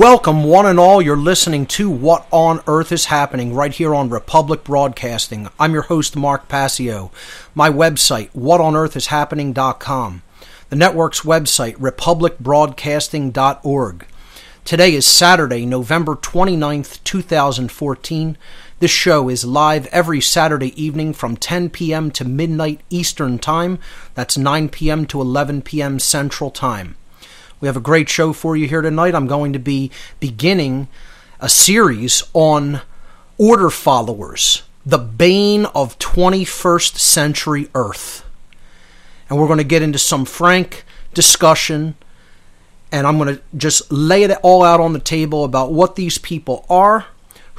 Welcome, one and all. You're listening to What on Earth is Happening right here on Republic Broadcasting. I'm your host, Mark Passio. My website, whatonearthishappening.com. The network's website, republicbroadcasting.org. Today is Saturday, November 29th, 2014. This show is live every Saturday evening from 10 p.m. to midnight Eastern Time. That's 9 p.m. to 11 p.m. Central Time. We have a great show for you here tonight. I'm going to be beginning a series on order followers, the bane of 21st century Earth. And we're going to get into some frank discussion, and I'm going to just lay it all out on the table about what these people are,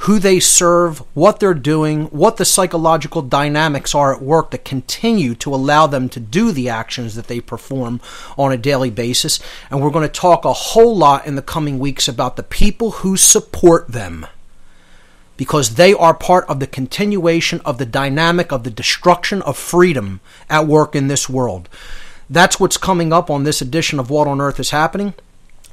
who they serve, what they're doing, what the psychological dynamics are at work that continue to allow them to do the actions that they perform on a daily basis. And we're going to talk a whole lot in the coming weeks about the people who support them. Because they are part of the continuation of the dynamic of the destruction of freedom at work in this world. That's what's coming up on this edition of What on Earth is Happening.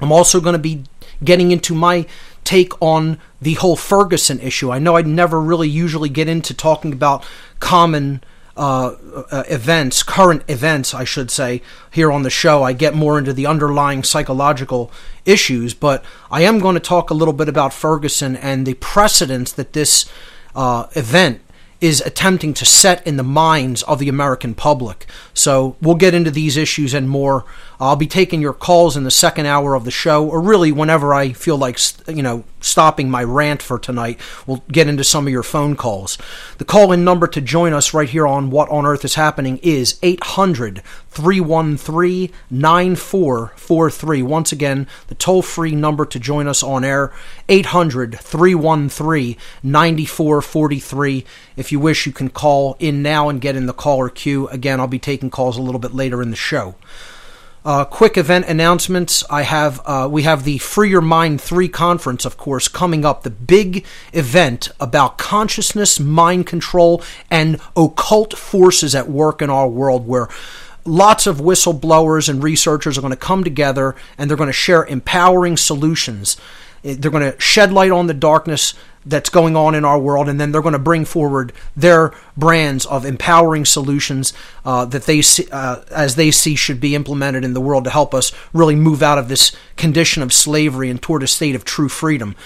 I'm also going to be getting into my take on the whole Ferguson issue. I know I never really usually get into talking about common uh, uh, events, current events, I should say, here on the show. I get more into the underlying psychological issues, but I am going to talk a little bit about Ferguson and the precedents that this uh, event is attempting to set in the minds of the American public. So we'll get into these issues and more. I'll be taking your calls in the second hour of the show, or really whenever I feel like you know stopping my rant for tonight. We'll get into some of your phone calls. The call-in number to join us right here on What on Earth is Happening is 800 313 9443. Once again, the toll-free number to join us on air 800 313 9443. If you wish, you can call in now and get in the caller queue. Again, I'll be taking calls a little bit later in the show. Uh, quick event announcements. I have uh, we have the Free Your Mind three conference, of course, coming up. The big event about consciousness, mind control, and occult forces at work in our world, where lots of whistleblowers and researchers are going to come together and they're going to share empowering solutions. They're going to shed light on the darkness that's going on in our world, and then they're going to bring forward their brands of empowering solutions uh, that they see, uh, as they see should be implemented in the world to help us really move out of this condition of slavery and toward a state of true freedom.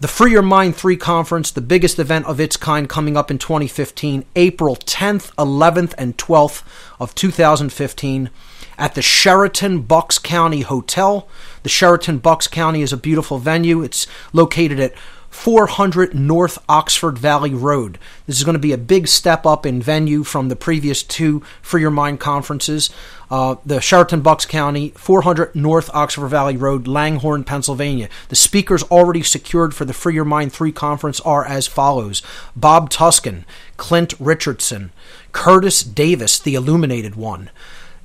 The Free Your Mind 3 conference, the biggest event of its kind coming up in 2015, April 10th, 11th, and 12th of 2015 at the Sheraton Bucks County Hotel. The Sheraton Bucks County is a beautiful venue. It's located at 400 North Oxford Valley Road. This is going to be a big step up in venue from the previous two Free Your Mind conferences. Uh, the Sheraton Bucks County, 400 North Oxford Valley Road, Langhorne, Pennsylvania. The speakers already secured for the Free Your Mind 3 conference are as follows Bob Tuskin, Clint Richardson, Curtis Davis, the Illuminated One,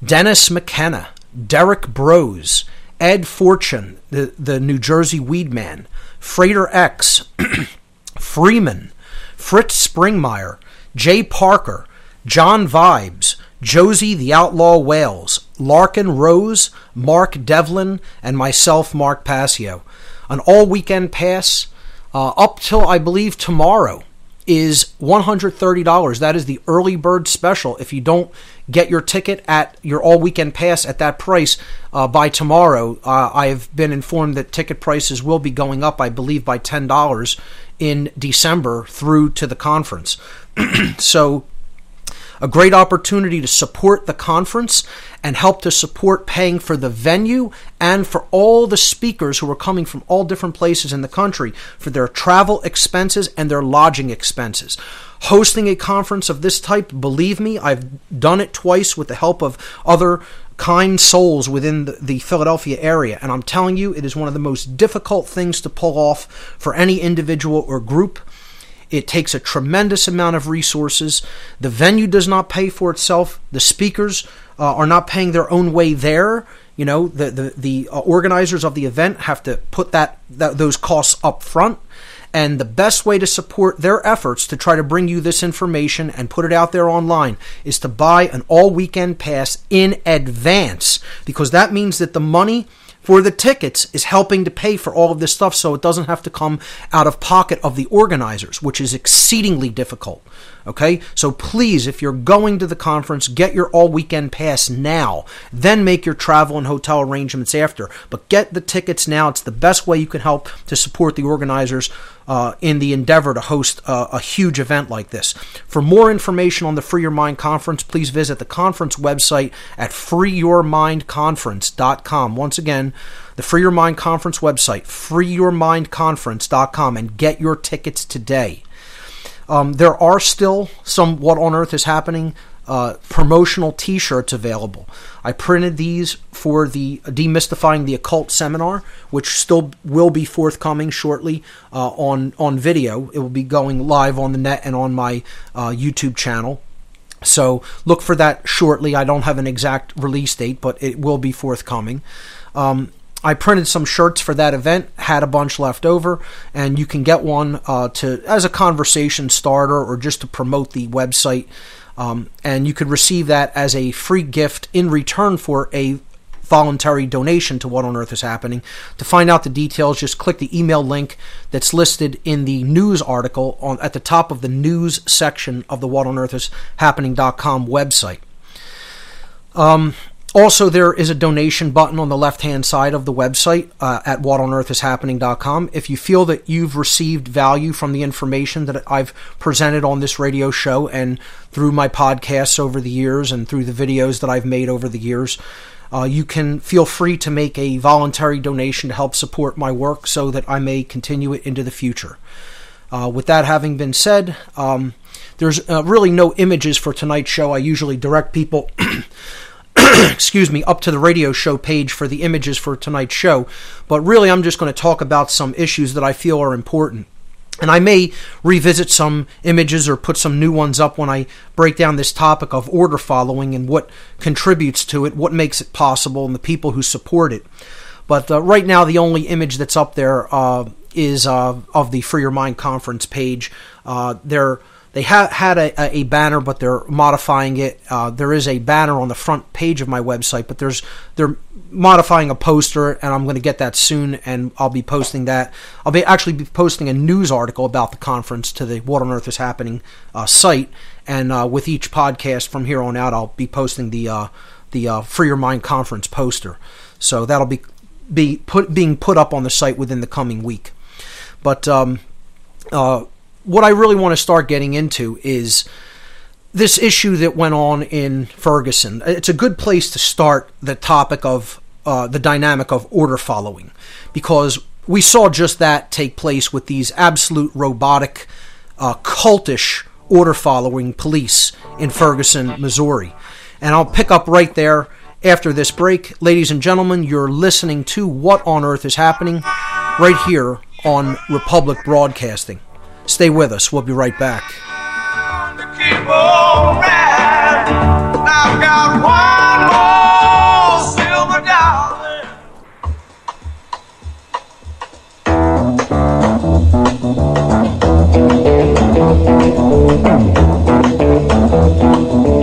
Dennis McKenna, Derrick Broze, Ed Forchion, the, the New Jersey Weedman, Freighter X, Freeman, Fritz Springmeier, Jay Parker, John Vibes, Josie the Outlaw Wales, Larken Rose, Mark Devlin, and myself, Mark Passio. An all weekend pass uh, up till I believe tomorrow is $130. That is the early bird special. If you don't get your ticket at your all weekend pass at that price uh, by tomorrow, uh, I have been informed that ticket prices will be going up, I believe, by $10 in December through to the conference. so a great opportunity to support the conference and help to support paying for the venue and for all the speakers who are coming from all different places in the country for their travel expenses and their lodging expenses. Hosting a conference of this type, believe me, I've done it twice with the help of other kind souls within the, Philadelphia area. And I'm telling you, it is one of the most difficult things to pull off for any individual or group. It takes a tremendous amount of resources. The venue does not pay for itself. The speakers uh, are not paying their own way there. You know, the the, the uh, organizers of the event have to put that, that those costs up front. And the best way to support their efforts to try to bring you this information and put it out there online is to buy an all weekend pass in advance because that means that the money for the tickets is helping to pay for all of this stuff so it doesn't have to come out of pocket of the organizers, which is exceedingly difficult. Okay? So please, if you're going to the conference, get your all weekend pass now. Then make your travel and hotel arrangements after. But get the tickets now. It's the best way you can help to support the organizers uh, in the endeavor to host a, a, huge event like this. For more information on the Free Your Mind Conference, please visit the conference website at freeyourmindconference.com. Once again, the Free Your Mind Conference website, freeyourmindconference.com, and get your tickets today. Um, there are still some What on Earth is Happening uh, promotional t shirts available. I printed these for the Demystifying the Occult seminar, which still will be forthcoming shortly uh, on, on video. It will be going live on the net and on my uh, YouTube channel. So look for that shortly. I don't have an exact release date, but it will be forthcoming. Um, I printed some shirts for that event, had a bunch left over, and you can get one uh, to as a conversation starter or just to promote the website. Um, and you could receive that as a free gift in return for a voluntary donation to What on Earth is Happening. To find out the details, just click the email link that's listed in the news article on at the top of the news section of the What on Earth is Happening.com website. Um, also, there is a donation button on the left hand side of the website uh, at whatonearthishappening.com. If you feel that you've received value from the information that I've presented on this radio show and through my podcasts over the years and through the videos that I've made over the years, uh, you can feel free to make a voluntary donation to help support my work so that I may continue it into the future. Uh, with that having been said, um, there's uh, really no images for tonight's show. I usually direct people excuse me, up to the radio show page for the images for tonight's show. But really, I'm just going to talk about some issues that I feel are important. And I may revisit some images or put some new ones up when I break down this topic of order following and what contributes to it, what makes it possible, and the people who support it. But uh, right now, the only image that's up there uh, is uh, of the Free Your Mind conference page. Uh, they're they ha- had a, a, banner, but they're modifying it. Uh, there is a banner on the front page of my website, but there's they're modifying a poster, and I'm going to get that soon, and I'll be posting that. I'll be actually be posting a news article about the conference to the What on Earth is Happening uh, site, and uh, with each podcast from here on out, I'll be posting the uh, the uh, Free Your Mind conference poster. So that'll be be put being put up on the site within the coming week. But um, uh, what I really want to start getting into is this issue that went on in Ferguson. It's a good place to start the topic of uh, the dynamic of order following because we saw just that take place with these absolute robotic, uh, cultish order following police in Ferguson, Missouri. And I'll pick up right there after this break. Ladies and gentlemen, you're listening to What on Earth is Happening right here on Republic Broadcasting. Stay with us, we'll be right back.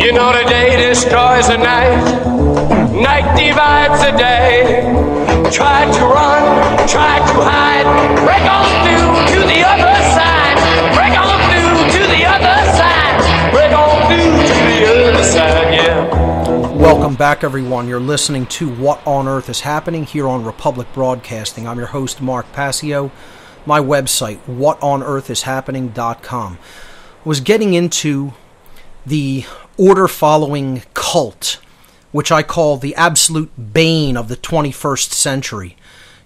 You know the day destroys the night, night divides the day. Try to run, try to hide, break on through to the other side. Welcome back, everyone. You're listening to What on Earth is Happening here on Republic Broadcasting. I'm your host, Mark Passio. My website, whatonearthishappening.com, was getting into the order following cult, which I call the absolute bane of the 21st century.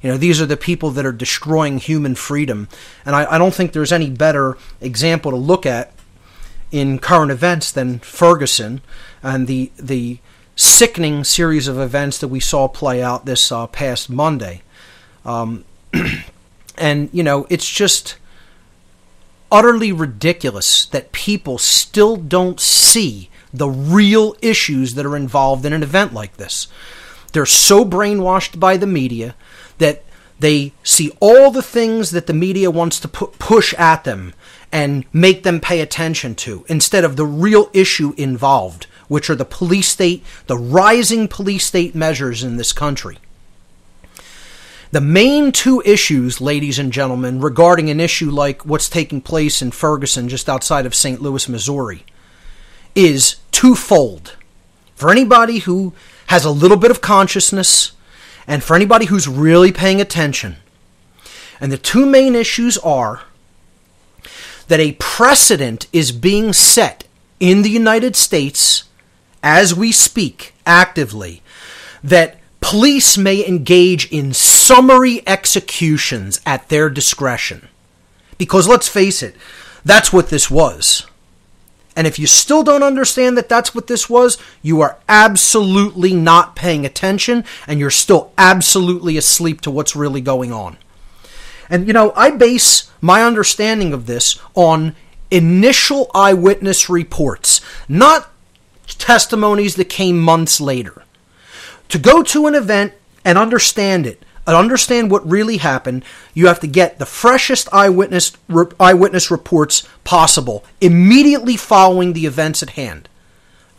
You know, these are the people that are destroying human freedom. And I, I don't think there's any better example to look at in current events than Ferguson and the, the sickening series of events that we saw play out this uh, past Monday. Um, and, you know, it's just utterly ridiculous that people still don't see the real issues that are involved in an event like this. They're so brainwashed by the media that they see all the things that the media wants to pu- push at them and make them pay attention to instead of the real issue involved, which are the police state, the rising police state measures in this country. The main two issues, ladies and gentlemen, regarding an issue like what's taking place in Ferguson, just outside of St. Louis, Missouri, is twofold. For anybody who has a little bit of consciousness, and for anybody who's really paying attention. And the two main issues are that a precedent is being set in the United States as we speak actively that police may engage in summary executions at their discretion. Because let's face it, that's what this was. And if you still don't understand that that's what this was, you are absolutely not paying attention and you're still absolutely asleep to what's really going on. And you know, I base my understanding of this on initial eyewitness reports, not testimonies that came months later. To go to an event and understand it, and understand what really happened, you have to get the freshest eyewitness re- eyewitness reports possible immediately following the events at hand.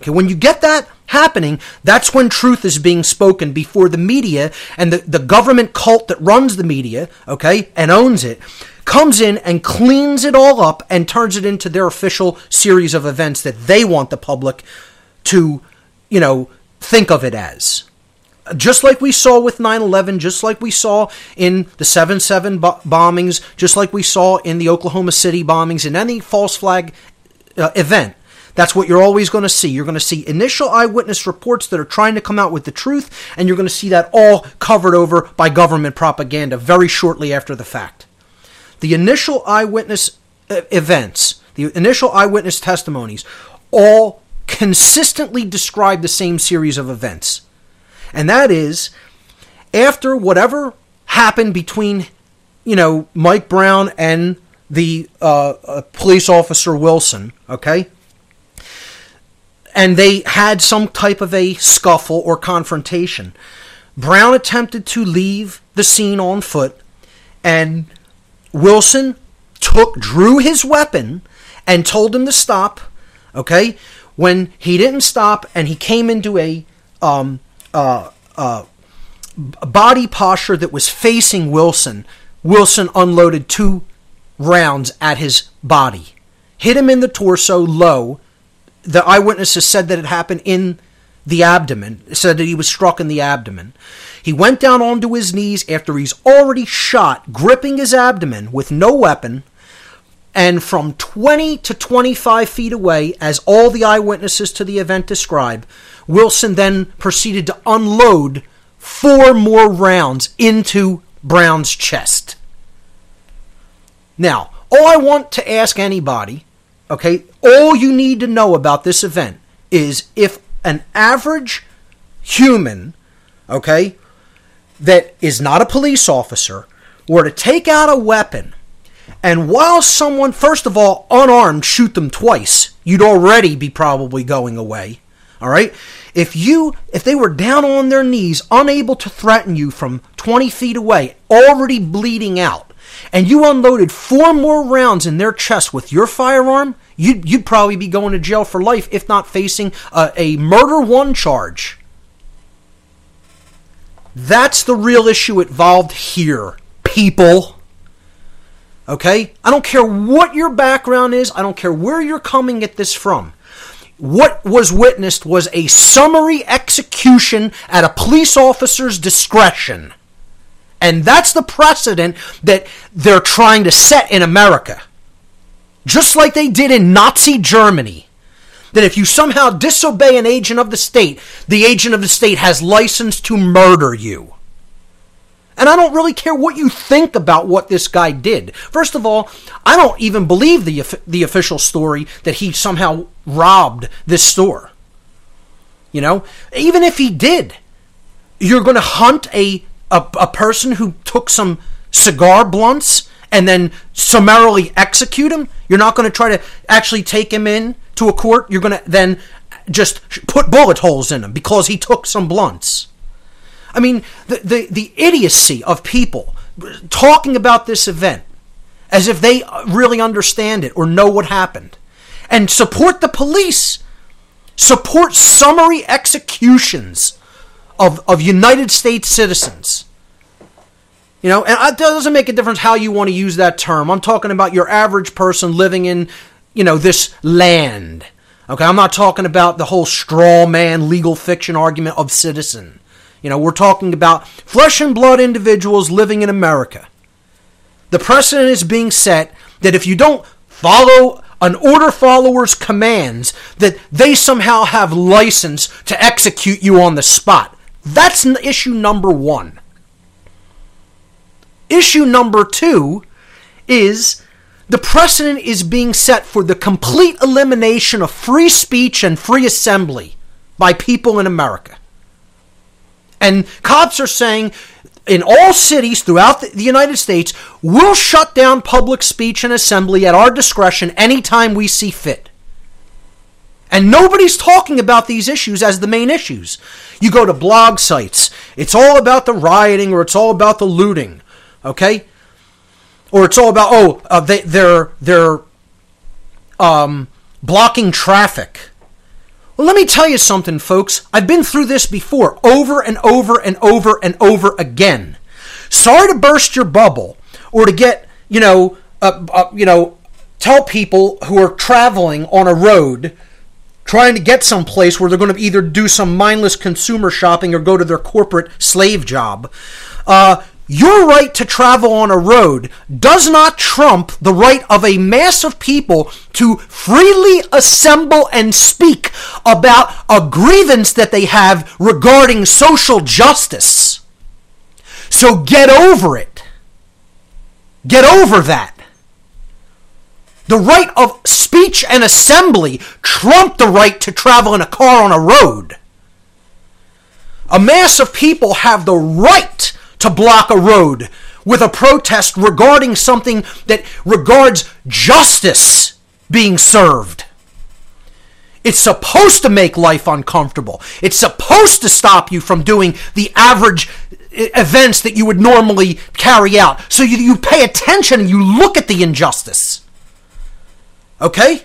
Okay, when you get that happening, that's when truth is being spoken before the media and the, the government cult that runs the media, okay, and owns it, comes in and cleans it all up and turns it into their official series of events that they want the public to, you know, think of it as. Just like we saw with 9-11 just like we saw in the 7-7 bombings just like we saw in the oklahoma city bombings in any false flag uh, event that's what you're always going to see you're going to see initial eyewitness reports that are trying to come out with the truth and you're going to see that all covered over by government propaganda very shortly after the fact the initial eyewitness uh, events the initial eyewitness testimonies all consistently describe the same series of events and that is after whatever happened between, you know, Mike Brown and the uh, uh, police officer Wilson, okay? And they had some type of a scuffle or confrontation. Brown attempted to leave the scene on foot, and Wilson took drew his weapon and told him to stop. Okay, when he didn't stop and he came into a um, uh, uh, body posture that was facing Wilson, Wilson unloaded two rounds at his body, hit him in the torso low. The eyewitnesses said that it happened in the abdomen, said that he was struck in the abdomen. He went down onto his knees after he's already shot, gripping his abdomen with no weapon. And from 20 to 25 feet away, as all the eyewitnesses to the event describe, Wilson then proceeded to unload four more rounds into Brown's chest. Now, all I want to ask anybody, okay, all you need to know about this event is if an average human, okay, that is not a police officer were to take out a weapon and while someone, first of all, unarmed, shoot them twice, you'd already be probably going away. All right? If you if they were down on their knees, unable to threaten you from 20 feet away, already bleeding out, and you unloaded four more rounds in their chest with your firearm, you'd, you'd probably be going to jail for life, if not facing a, a murder one charge. That's the real issue involved here, people. Okay? I don't care what your background is, I don't care where you're coming at this from. What was witnessed was a summary execution at a police officer's discretion. And that's the precedent that they're trying to set in America. Just like they did in Nazi Germany. That if you somehow disobey an agent of the state, the agent of the state has license to murder you. And I don't really care what you think about what this guy did. First of all, I don't even believe the the official story that he somehow robbed this store. You know, even if he did, you're going to hunt a, a a person who took some cigar blunts and then summarily execute him. You're not going to try to actually take him in to a court. You're going to then just put bullet holes in him because he took some blunts. I mean, the, the, the idiocy of people talking about this event as if they really understand it or know what happened. And support the police. Support summary executions of, of United States citizens. You know, and it doesn't make a difference how you want to use that term. I'm talking about your average person living in, you know, this land. Okay, I'm not talking about the whole straw man legal fiction argument of citizen. You know, we're talking about flesh and blood individuals living in America. The precedent is being set that if you don't follow an order follower's commands, that they somehow have license to execute you on the spot. That's issue number one. Issue number two is the precedent is being set for the complete elimination of free speech and free assembly by people in America. And cops are saying in all cities throughout the United States, we'll shut down public speech and assembly at our discretion anytime we see fit. And nobody's talking about these issues as the main issues. You go to blog sites, it's all about the rioting or it's all about the looting, okay? Or it's all about oh uh, they they're they're um, blocking traffic. Well, let me tell you something, folks. I've been through this before, over and over and over and over again. Sorry to burst your bubble, or to get you know, uh, uh, you know, tell people who are traveling on a road, trying to get someplace where they're going to either do some mindless consumer shopping or go to their corporate slave job. Uh, your right to travel on a road does not trump the right of a mass of people to freely assemble and speak about a grievance that they have regarding social justice. So get over it. Get over that. The right of speech and assembly trump the right to travel in a car on a road. A mass of people have the right to block a road with a protest regarding something that regards justice being served. It's supposed to make life uncomfortable. It's supposed to stop you from doing the average uh, events that you would normally carry out. So you, you pay attention and you look at the injustice. Okay?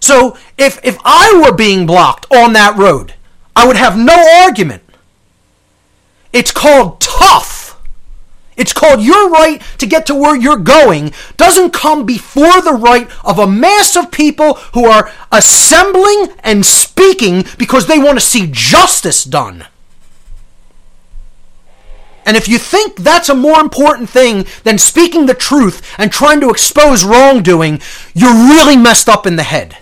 So if, if I were being blocked on that road, I would have no argument it's called tough. It's called your right to get to where you're going doesn't come before the right of a mass of people who are assembling and speaking because they want to see justice done. And if you think that's a more important thing than speaking the truth and trying to expose wrongdoing, you're really messed up in the head.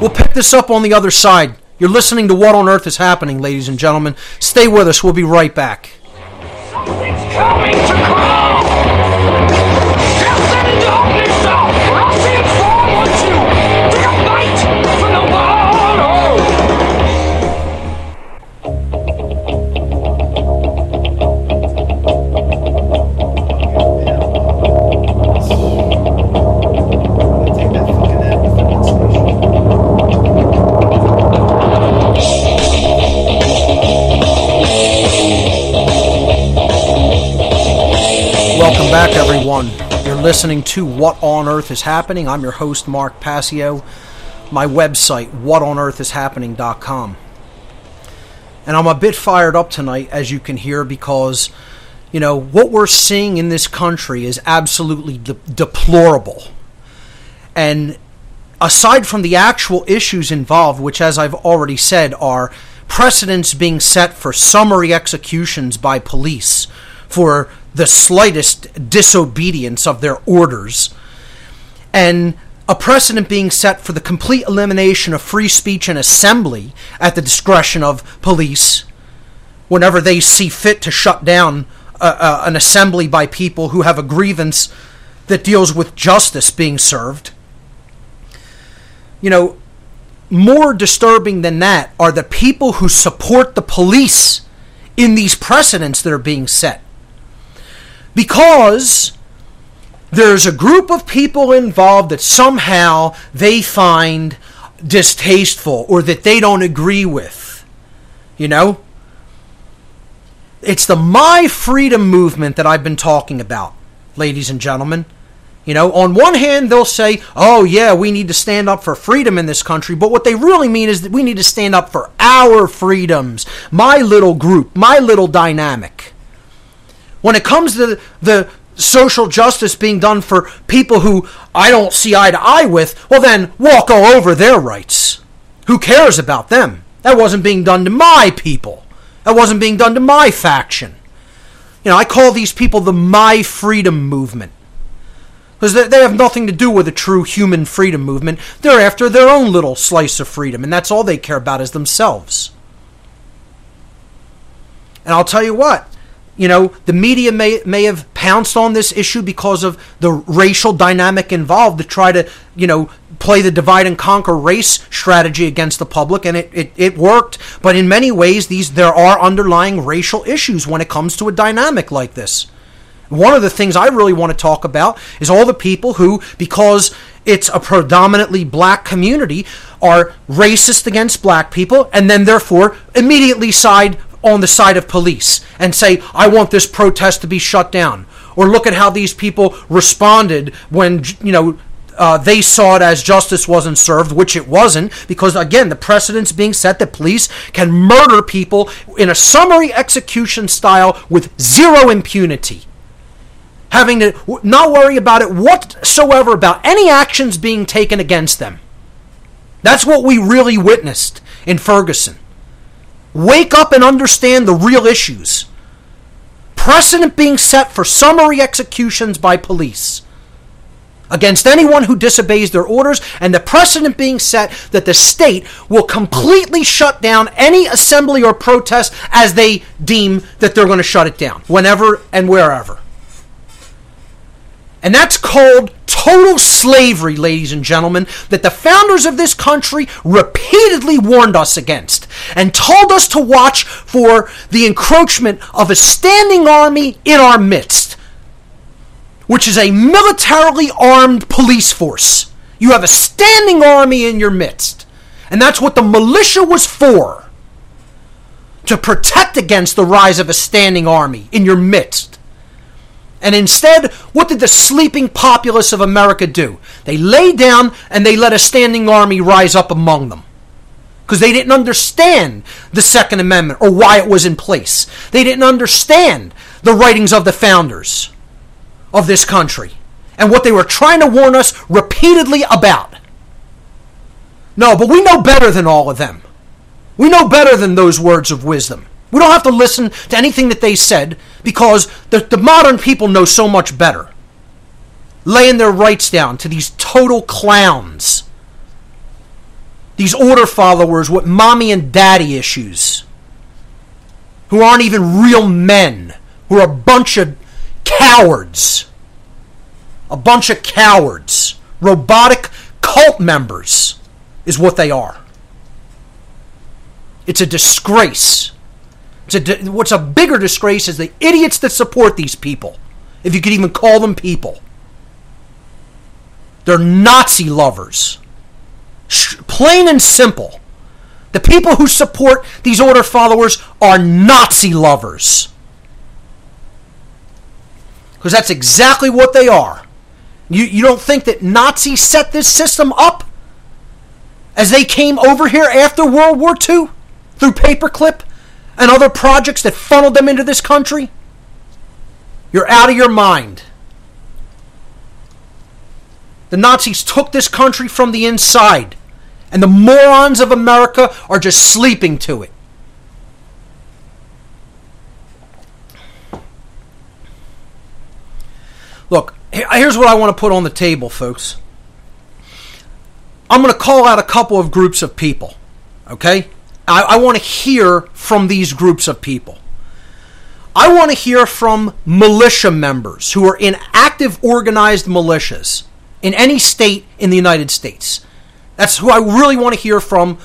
We'll pick this up on the other side. You're listening to What on Earth is Happening, ladies and gentlemen. Stay with us. We'll be right back. Something's coming to! Back, everyone. You're listening to What on Earth is Happening. I'm your host, Mark Passio. My website, whatonearthishappening.com. And I'm a bit fired up tonight, as you can hear, because, you know, what we're seeing in this country is absolutely de- deplorable. And aside from the actual issues involved, which, as I've already said, are precedents being set for summary executions by police for the slightest disobedience of their orders, and a precedent being set for the complete elimination of free speech and assembly at the discretion of police whenever they see fit to shut down uh, uh, an assembly by people who have a grievance that deals with justice being served. You know, more disturbing than that are the people who support the police in these precedents that are being set. Because there's a group of people involved that somehow they find distasteful or that they don't agree with. You know? It's the My Freedom movement that I've been talking about, ladies and gentlemen. You know, on one hand, they'll say, oh, yeah, we need to stand up for freedom in this country. But what they really mean is that we need to stand up for our freedoms, my little group, my little dynamic. When it comes to the social justice being done for people who I don't see eye to eye with, well, then walk all over their rights. Who cares about them? That wasn't being done to my people. That wasn't being done to my faction. You know, I call these people the My Freedom Movement. Because they, have nothing to do with a true human freedom movement. They're after their own little slice of freedom, and that's all they care about is themselves. And I'll tell you what, you know, the media may may have pounced on this issue because of the racial dynamic involved to try to, you know, play the divide and conquer race strategy against the public, and it, it, it worked. But in many ways, these there are underlying racial issues when it comes to a dynamic like this. One of the things I really want to talk about is all the people who, because it's a predominantly black community, are racist against black people and then therefore immediately side on the side of police and say, I want this protest to be shut down. Or look at how these people responded when, you know, uh, they saw it as justice wasn't served, which it wasn't, because again, the precedent's being set that police can murder people in a summary execution style with zero impunity. Having to w- not worry about it whatsoever about any actions being taken against them. That's what we really witnessed in Ferguson. Wake up and understand the real issues. Precedent being set for summary executions by police against anyone who disobeys their orders, and the precedent being set that the state will completely shut down any assembly or protest as they deem that they're going to shut it down, whenever and wherever. And that's called total slavery, ladies and gentlemen, that the founders of this country repeatedly warned us against and told us to watch for the encroachment of a standing army in our midst, which is a militarily armed police force. You have a standing army in your midst. And that's what the militia was for to protect against the rise of a standing army in your midst. And instead, what did the sleeping populace of America do? They lay down and they let a standing army rise up among them. Because they didn't understand the Second Amendment or why it was in place. They didn't understand the writings of the founders of this country and what they were trying to warn us repeatedly about. No, but we know better than all of them. We know better than those words of wisdom. We don't have to listen to anything that they said because the, the modern people know so much better. Laying their rights down to these total clowns. These order followers with mommy and daddy issues. Who aren't even real men. Who are a bunch of cowards. A bunch of cowards. Robotic cult members is what they are. It's a disgrace. A what's a bigger disgrace is the idiots that support these people, if you could even call them people. They're Nazi lovers. Plain and simple. The people who support these order followers are Nazi lovers. Because that's exactly what they are. You, you don't think that Nazis set this system up as they came over here after World War II through paperclip and other projects that funneled them into this country? You're out of your mind. The Nazis took this country from the inside, and the morons of America are just sleeping to it. Look, here's what I want to put on the table, folks. I'm going to call out a couple of groups of people, okay? I, I want to hear from these groups of people. I want to hear from militia members who are in active organized militias in any state in the United States. That's who I really want to hear from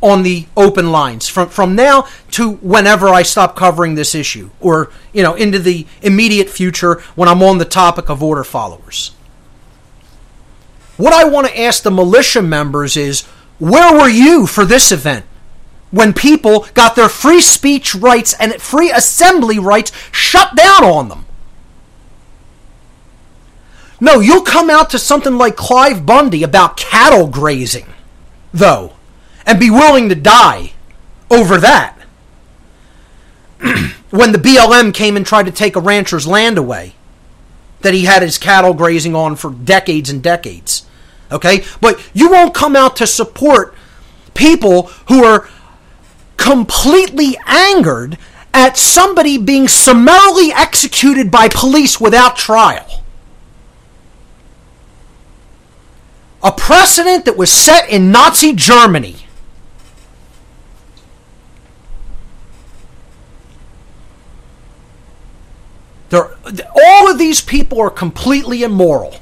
on the open lines from from now to whenever I stop covering this issue or you know into the immediate future when I'm on the topic of order followers. What I want to ask the militia members is where were you for this event? When people got their free speech rights and free assembly rights shut down on them. No, you'll come out to something like Clive Bundy about cattle grazing, though and be willing to die over that. when the BLM came and tried to take a rancher's land away that he had his cattle grazing on for decades and decades. Okay? But you won't come out to support people who are completely angered at somebody being summarily executed by police without trial. A precedent that was set in Nazi Germany They're, all of these people are completely immoral.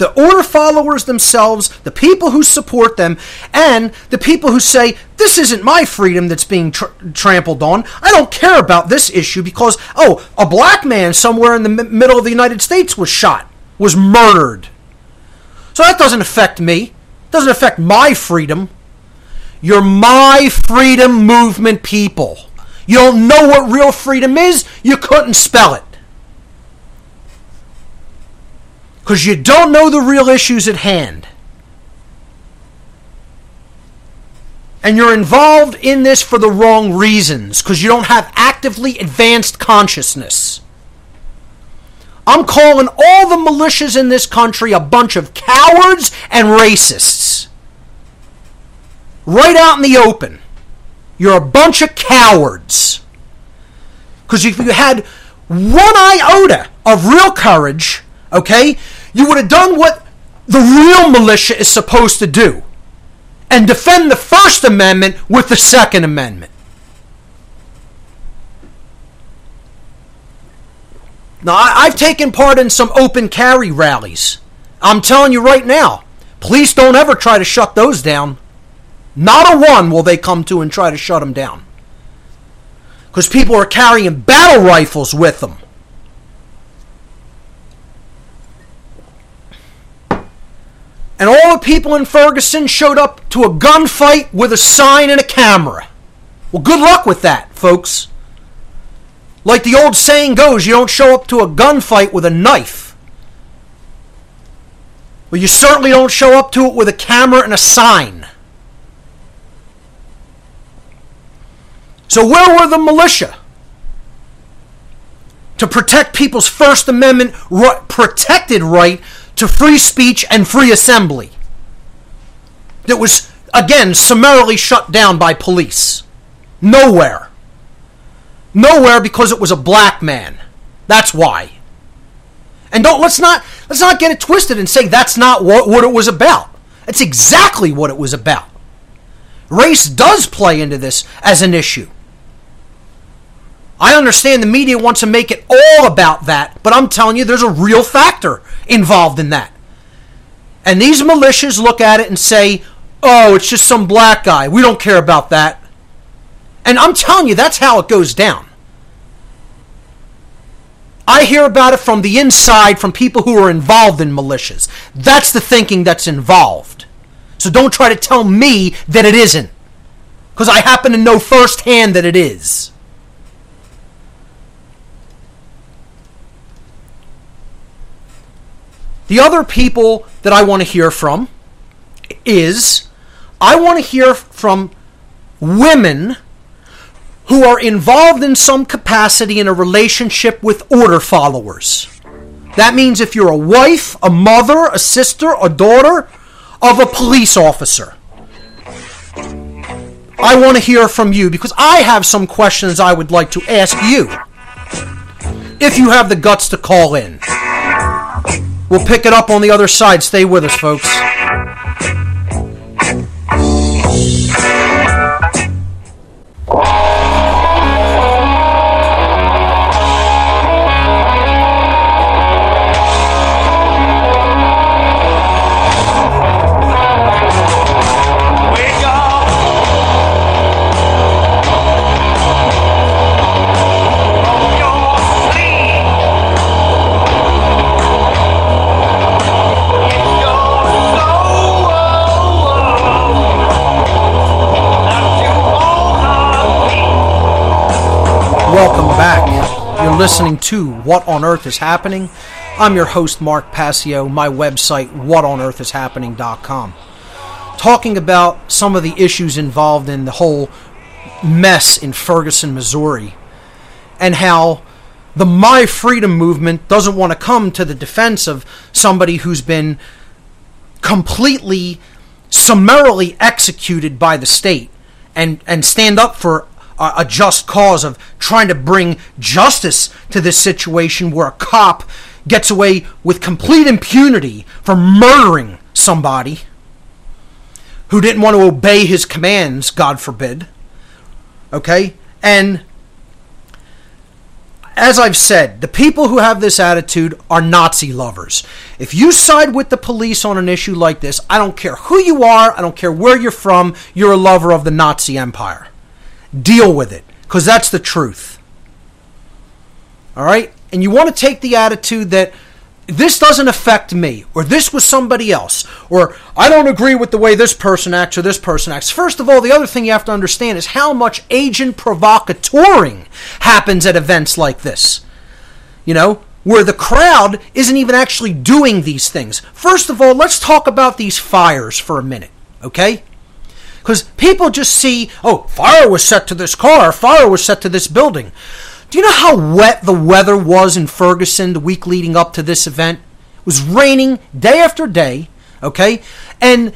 The order followers themselves, the people who support them, and the people who say, This isn't my freedom that's being tr- trampled on. I don't care about this issue because, oh, a black man somewhere in the m- middle of the United States was shot, was murdered. So that doesn't affect me. It doesn't affect my freedom. You're my freedom movement people. You don't know what real freedom is, you couldn't spell it. Because you don't know the real issues at hand. And you're involved in this for the wrong reasons because you don't have actively advanced consciousness. I'm calling all the militias in this country a bunch of cowards and racists. Right out in the open. You're a bunch of cowards. Because if you had one iota of real courage, okay, you would have done what the real militia is supposed to do and defend the First Amendment with the Second Amendment. Now, I've taken part in some open carry rallies. I'm telling you right now, police don't ever try to shut those down. Not a one will they come to and try to shut them down. Because people are carrying battle rifles with them. And all the people in Ferguson showed up to a gunfight with a sign and a camera. Well, good luck with that, folks. Like the old saying goes, you don't show up to a gunfight with a knife. Well, you certainly don't show up to it with a camera and a sign. So, where were the militia? To protect people's First Amendment protected right to free speech and free assembly that was, again, summarily shut down by police. Nowhere. Nowhere because it was a black man. That's why. And don't let's not let's not get it twisted and say that's not what, what it was about. It's exactly what it was about. Race does play into this as an issue. I understand the media wants to make it all about that, but I'm telling you, there's a real factor involved in that. And these militias look at it and say, oh, it's just some black guy. We don't care about that. And I'm telling you, that's how it goes down. I hear about it from the inside from people who are involved in militias. That's the thinking that's involved. So don't try to tell me that it isn't. Because I happen to know firsthand that it is. The other people that I want to hear from is I want to hear from women who are involved in some capacity in a relationship with order followers. That means if you're a wife, a mother, a sister, a daughter of a police officer. I want to hear from you because I have some questions I would like to ask you. If you have the guts to call in, we'll pick it up on the other side. Stay with us, folks. Wake listening to What on Earth is Happening. I'm your host, Mark Passio. My website, whatonearthishappening.com. Talking about some of the issues involved in the whole mess in Ferguson, Missouri, and how the My Freedom movement doesn't want to come to the defense of somebody who's been completely summarily executed by the state and and stand up for a, just cause of trying to bring justice to this situation where a cop gets away with complete impunity for murdering somebody who didn't want to obey his commands, God forbid. Okay? And as I've said, the people who have this attitude are Nazi lovers. If you side with the police on an issue like this, I don't care who you are, I don't care where you're from, you're a lover of the Nazi empire. Deal with it, because that's the truth. All right? And you want to take the attitude that this doesn't affect me, or this was somebody else, or I don't agree with the way this person acts or this person acts. First of all, the other thing you have to understand is how much agent provocatoring happens at events like this. You know, where the crowd isn't even actually doing these things. First of all, let's talk about these fires for a minute, okay? Because people just see, oh, fire was set to this car, fire was set to this building. Do you know how wet the weather was in Ferguson the week leading up to this event? It was raining day after day, okay? And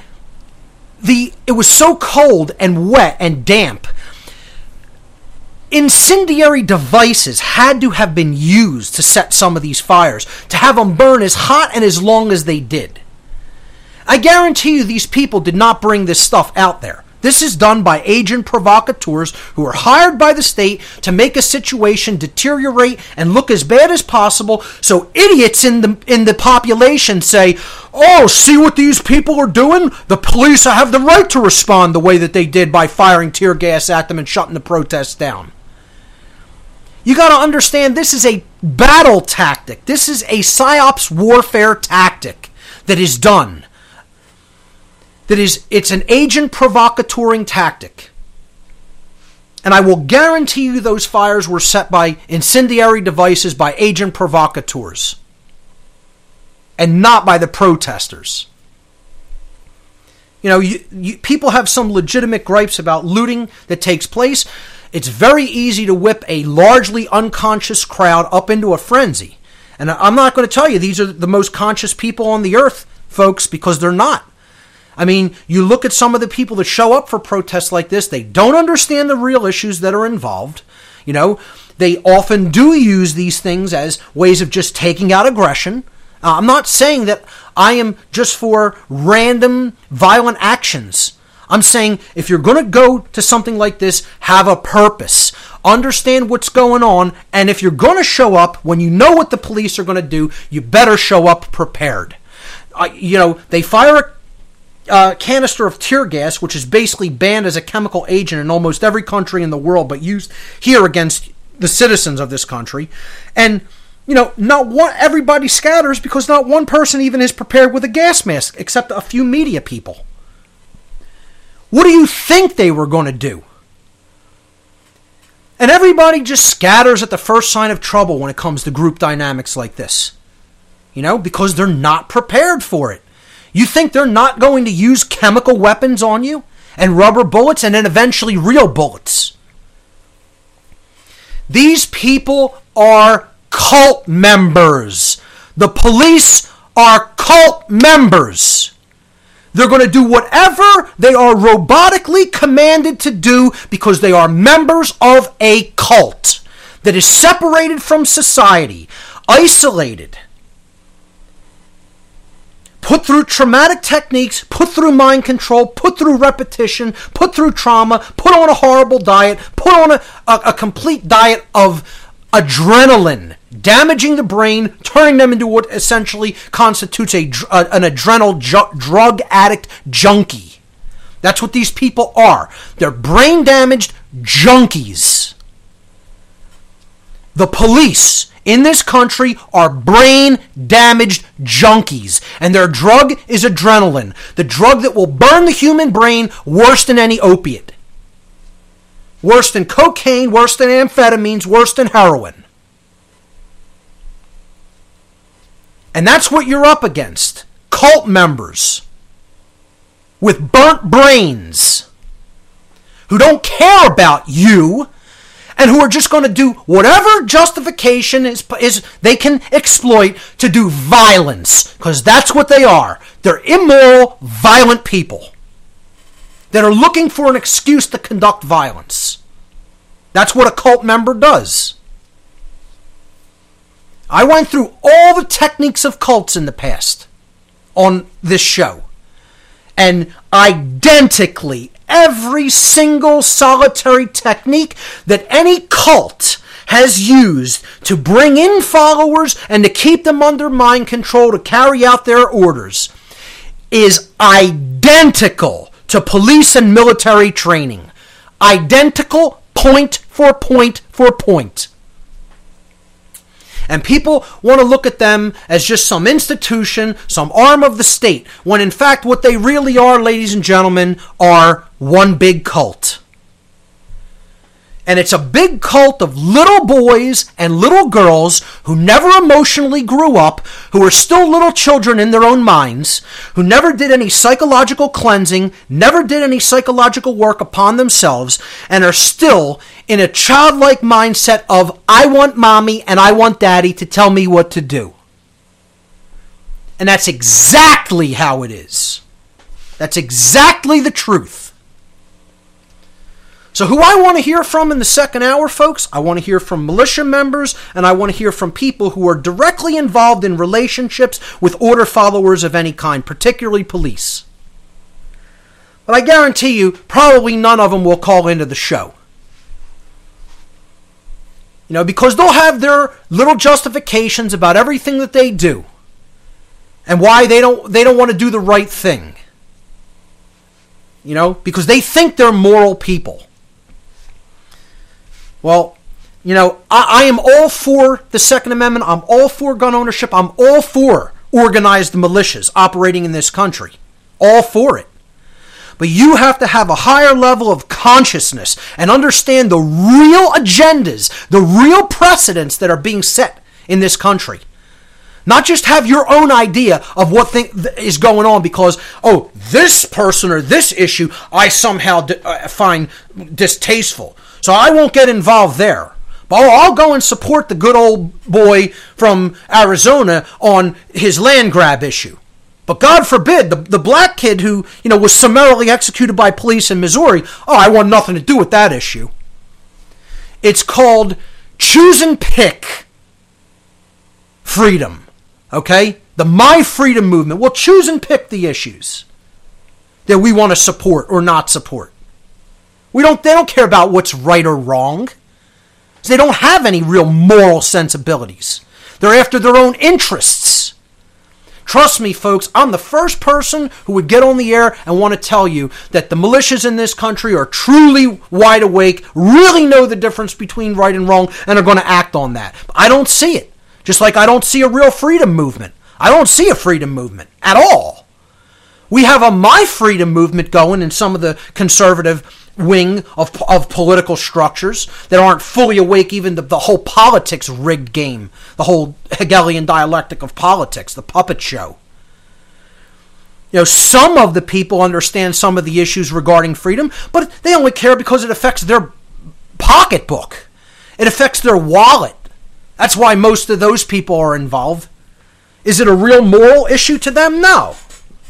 the it was so cold and wet and damp. Incendiary devices had to have been used to set some of these fires, to have them burn as hot and as long as they did. I guarantee you these people did not bring this stuff out there. This is done by agent provocateurs who are hired by the state to make a situation deteriorate and look as bad as possible so idiots in the in the population say, "Oh, see what these people are doing? The police have the right to respond the way that they did by firing tear gas at them and shutting the protests down." You got to understand this is a battle tactic. This is a psyops warfare tactic that is done that is it's an agent provocatoring tactic. And I will guarantee you those fires were set by incendiary devices by agent provocateurs and not by the protesters. You know, you, you, people have some legitimate gripes about looting that takes place. It's very easy to whip a largely unconscious crowd up into a frenzy. And I'm not going to tell you these are the most conscious people on the earth, folks, because they're not. I mean, you look at some of the people that show up for protests like this, they don't understand the real issues that are involved. You know, they often do use these things as ways of just taking out aggression. Uh, I'm not saying that I am just for random violent actions. I'm saying if you're going to go to something like this, have a purpose. Understand what's going on. And if you're going to show up when you know what the police are going to do, you better show up prepared. Uh, you know, they fire a uh, canister of tear gas, which is basically banned as a chemical agent in almost every country in the world, but used here against the citizens of this country. And you know, not one everybody scatters because not one person even is prepared with a gas mask except a few media people. What do you think they were going to do? And everybody just scatters at the first sign of trouble when it comes to group dynamics like this. You know, because they're not prepared for it. You think they're not going to use chemical weapons on you and rubber bullets and then eventually real bullets? These people are cult members. The police are cult members. They're going to do whatever they are robotically commanded to do because they are members of a cult that is separated from society, isolated, put through traumatic techniques, put through mind control, put through repetition, put through trauma, put on a horrible diet, put on a, a, a complete diet of adrenaline, damaging the brain, turning them into what essentially constitutes a, uh, an adrenal ju- drug addict junkie. That's what these people are. They're brain damaged junkies. The police in this country are brain damaged junkies, and their drug is adrenaline, the drug that will burn the human brain worse than any opiate. Worse than cocaine, worse than amphetamines, worse than heroin. And that's what you're up against cult members with burnt brains who don't care about you and who are just going to do whatever justification is, is they can exploit to do violence because that's what they are. They're immoral violent people that are looking for an excuse to conduct violence. That's what a cult member does. I went through all the techniques of cults in the past on this show and identically every single solitary technique that any cult has used to bring in followers and to keep them under mind control to carry out their orders is identical to police and military training. Identical point for point for point. And people want to look at them as just some institution, some arm of the state, when in fact what they really are, ladies and gentlemen, are one big cult. And it's a big cult of little boys and little girls who never emotionally grew up, who are still little children in their own minds, who never did any psychological cleansing, never did any psychological work upon themselves, and are still in a childlike mindset of, I want mommy and I want daddy to tell me what to do. And that's exactly how it is. That's exactly the truth. So, who I want to hear from in the second hour, folks, I want to hear from militia members and I want to hear from people who are directly involved in relationships with order followers of any kind, particularly police. But I guarantee you, probably none of them will call into the show. You know, because they'll have their little justifications about everything that they do and why they don't they don't want to do the right thing. You know, because they think they're moral people. Well, you know, I, I, am all for the Second Amendment. I'm all for gun ownership. I'm all for organized militias operating in this country. All for it. But you have to have a higher level of consciousness and understand the real agendas, the real precedents that are being set in this country. Not just have your own idea of what thing is going on because, oh, this person or this issue I somehow uh, find distasteful. So I won't get involved there. But I'll go and support the good old boy from Arizona on his land grab issue. But God forbid, the, the black kid who, you know, was summarily executed by police in Missouri, oh, I want nothing to do with that issue. It's called choose and pick freedom. Okay? The My Freedom movement will choose and pick the issues that we want to support or not support. We don't they don't care about what's right or wrong. They don't have any real moral sensibilities. They're after their own interests. Trust me, folks, I'm the first person who would get on the air and want to tell you that the militias in this country are truly wide awake, really know the difference between right and wrong, and are going to act on that. I don't see it. Just like I don't see a real freedom movement. I don't see a freedom movement at all. We have a My Freedom movement going in some of the conservative wing of, of political structures that aren't fully awake even to the whole politics rigged game, the whole Hegelian dialectic of politics, the puppet show. You know, some of the people understand some of the issues regarding freedom, but they only care because it affects their pocketbook. It affects their wallet. That's why most of those people are involved. Is it a real moral issue to them? No.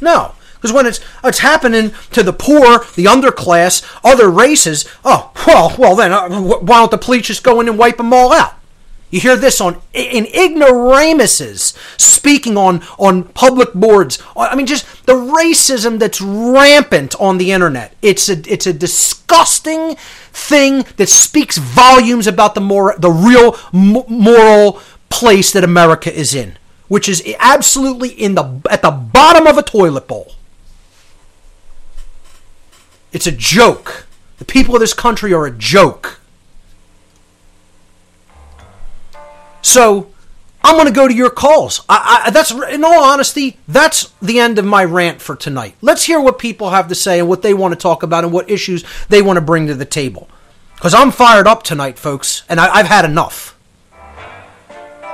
No. Because when it's it's happening to the poor, the underclass, other races, oh well, well then uh, why don't the police just go in and wipe them all out? You hear this on in ignoramuses speaking on on public boards. I mean, just the racism that's rampant on the internet. It's a it's a disgusting thing that speaks volumes about the more the real moral place that America is in, which is absolutely in the at the bottom of a toilet bowl. It's a joke. The people of this country are a joke. So I'm going to go to your calls. I, I, that's in all honesty, that's the end of my rant for tonight. Let's hear what people have to say and what they want to talk about and what issues they want to bring to the table. Because I'm fired up tonight, folks, and I, I've had enough.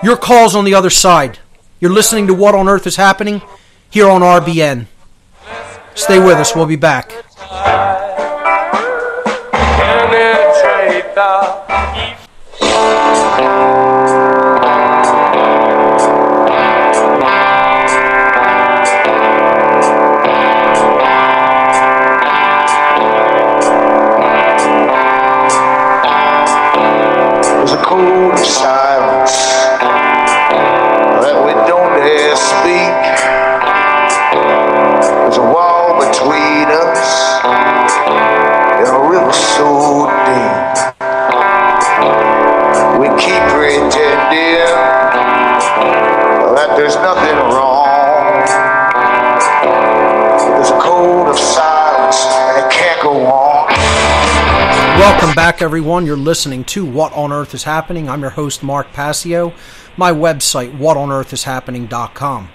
Your calls on the other side. You're listening to What on Earth is Happening here on RBN. Stay with us. We'll be back. Welcome back, everyone. You're listening to What on Earth is Happening. I'm your host, Mark Passio. My website, whatonearthishappening.com.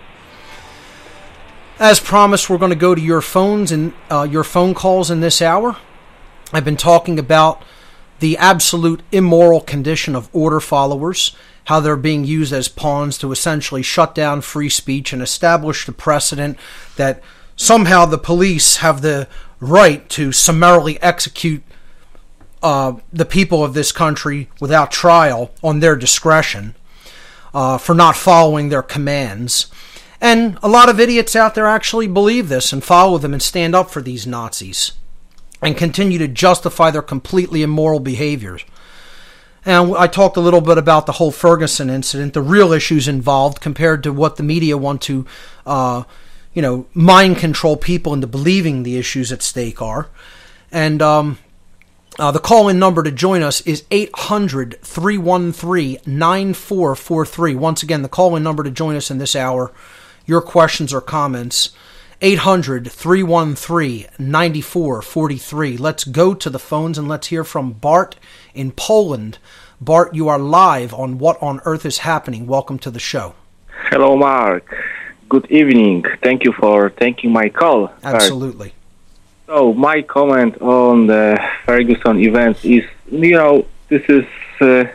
As promised, we're going to go to your phones and uh, your phone calls in this hour. I've been talking about the absolute immoral condition of order followers, how they're being used as pawns to essentially shut down free speech and establish the precedent that somehow the police have the right to summarily execute uh, the people of this country without trial on their discretion uh, for not following their commands. And a lot of idiots out there actually believe this and follow them and stand up for these Nazis and continue to justify their completely immoral behaviors. And I talked a little bit about the whole Ferguson incident, the real issues involved compared to what the media want to, uh, you know, mind control people into believing the issues at stake are. And um, uh, the call in number to join us is 800 313 9443. Once again, the call in number to join us in this hour, your questions or comments, 800 313 9443. Let's go to the phones and let's hear from Bart in Poland. Bart, you are live on What on Earth is Happening. Welcome to the show. Hello, Mark. Good evening. Thank you for taking my call. Absolutely. So, my comment on the Ferguson events is, you know, this is uh,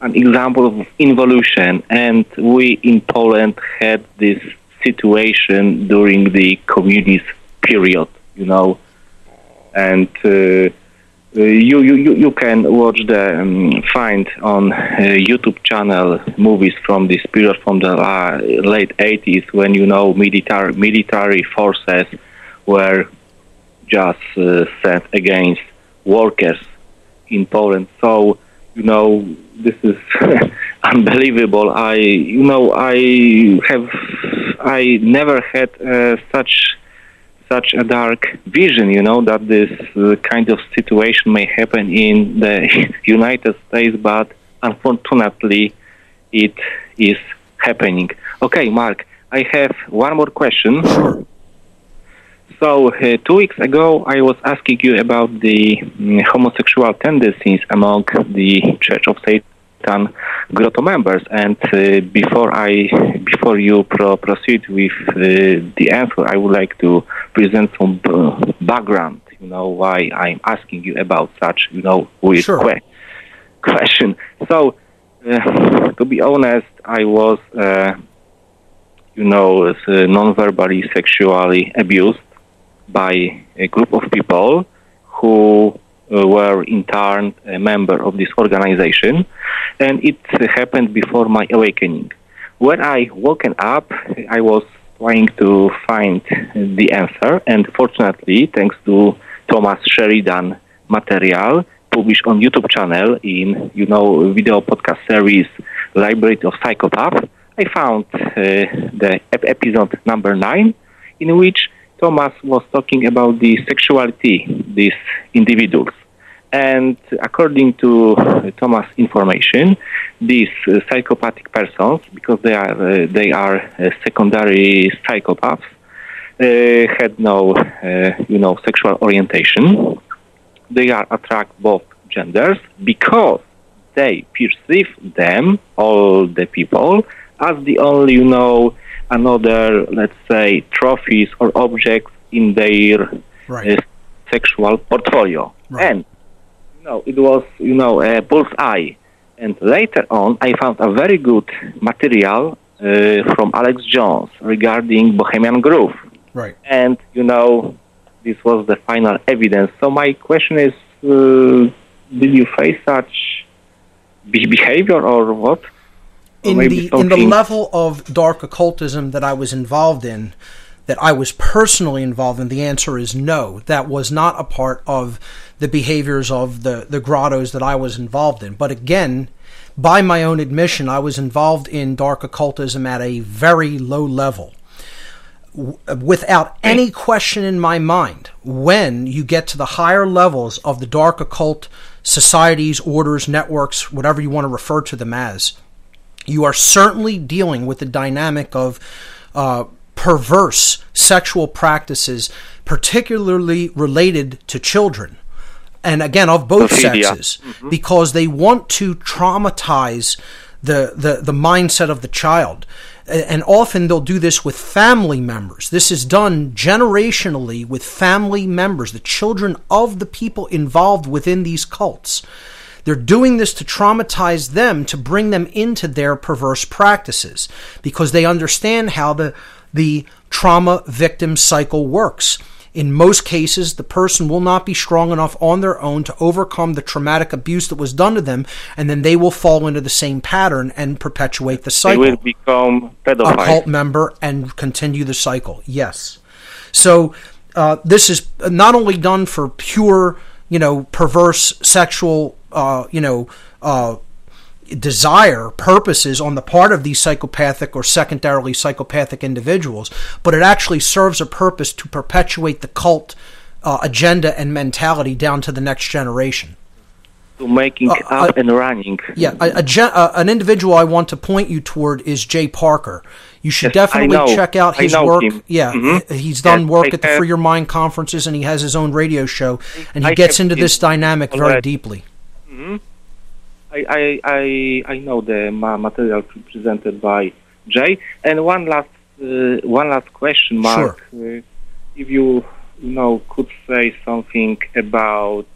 an example of involution, and we in Poland had this situation during the communist period, you know, and uh, uh, you, you you can watch the um, find on uh, YouTube channel movies from this period from the uh, late 80s when you know military military forces were just uh, sent against workers in Poland. So you know this is unbelievable. I you know I have I never had uh, such such a dark vision, you know, that this uh, kind of situation may happen in the United States, but unfortunately, it is happening. Okay, Mark, I have one more question. So, uh, two weeks ago, I was asking you about the mm, homosexual tendencies among the Church of Satan grotto members, and uh, before I, before you pro- proceed with uh, the answer, I would like to present some uh, background. You know, why I'm asking you about such, you know, weird Sure. que- question. So, uh, to be honest, I was, uh, you know, uh, non-verbally sexually abused by a group of people who uh, were in turn a member of this organization, and it happened before my awakening. When I woken up, I was trying to find the answer, and fortunately, thanks to Thomas Sheridan material published on YouTube channel in you know video podcast series Labyrinth of Psychopath, I found uh, the ep- episode number nine, in which Thomas was talking about the sexuality these individuals. And according to Thomas' information, these uh, psychopathic persons, because they are uh, they are uh, secondary psychopaths, uh, had no uh, you know sexual orientation. They are attract both genders because they perceive them, all the people, as the only you know another let's say trophies or objects in their Right. uh, sexual portfolio. Right. And you know, it was you know a bullseye. And later on, I found a very good material uh, from Alex Jones regarding Bohemian Grove. Right. And you know, this was the final evidence. So my question is, uh, did you face such behavior or what? In the in the level of dark occultism that I was involved in, that I was personally involved in, the answer is no. That was not a part of the behaviors of the the grottos that I was involved in. But again, by my own admission, I was involved in dark occultism at a very low level. W- Without any question in my mind, when you get to the higher levels of the dark occult societies, orders, networks, whatever you want to refer to them as, you are certainly dealing with the dynamic of uh, perverse sexual practices, particularly related to children. And again, of both sexes, because they want to traumatize the, the, the mindset of the child. And often they'll do this with family members. This is done generationally with family members, the children of the people involved within these cults. They're doing this to traumatize them, to bring them into their perverse practices, because they understand how the, the trauma victim cycle works. In most cases, the person will not be strong enough on their own to overcome the traumatic abuse that was done to them, and then they will fall into the same pattern and perpetuate the cycle. They will become a cult member and continue the cycle. Yes. So uh, this is not only done for pure, you know, perverse sexual, uh, you know, uh, desire purposes on the part of these psychopathic or secondarily psychopathic individuals, but it actually serves a purpose to perpetuate the cult uh, agenda and mentality down to the next generation. to making Uh, up and running. Yeah, a, a, gen- uh, an individual I want to point you toward is Jay Parker. You should Yes, definitely check out his work. him. Yeah, Mhm. he's done Yes, work I at the have- Free Your Mind conferences, and he has his own radio show, and he I gets into this dynamic very deeply. I, I, I, I know the ma- material presented by Jay. And one last, uh, one last question, Mark. Uh, if you, you know, could say something about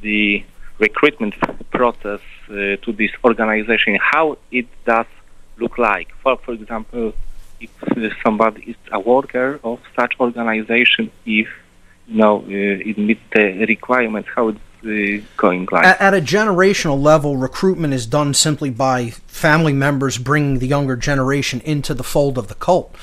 the recruitment process uh, to this organization, how it does look like. For, for example, if somebody is a worker of such organization, if you know uh, it meets the requirements, how it's like. At, at a generational level, recruitment is done simply by family members bringing the younger generation into the fold of the cult.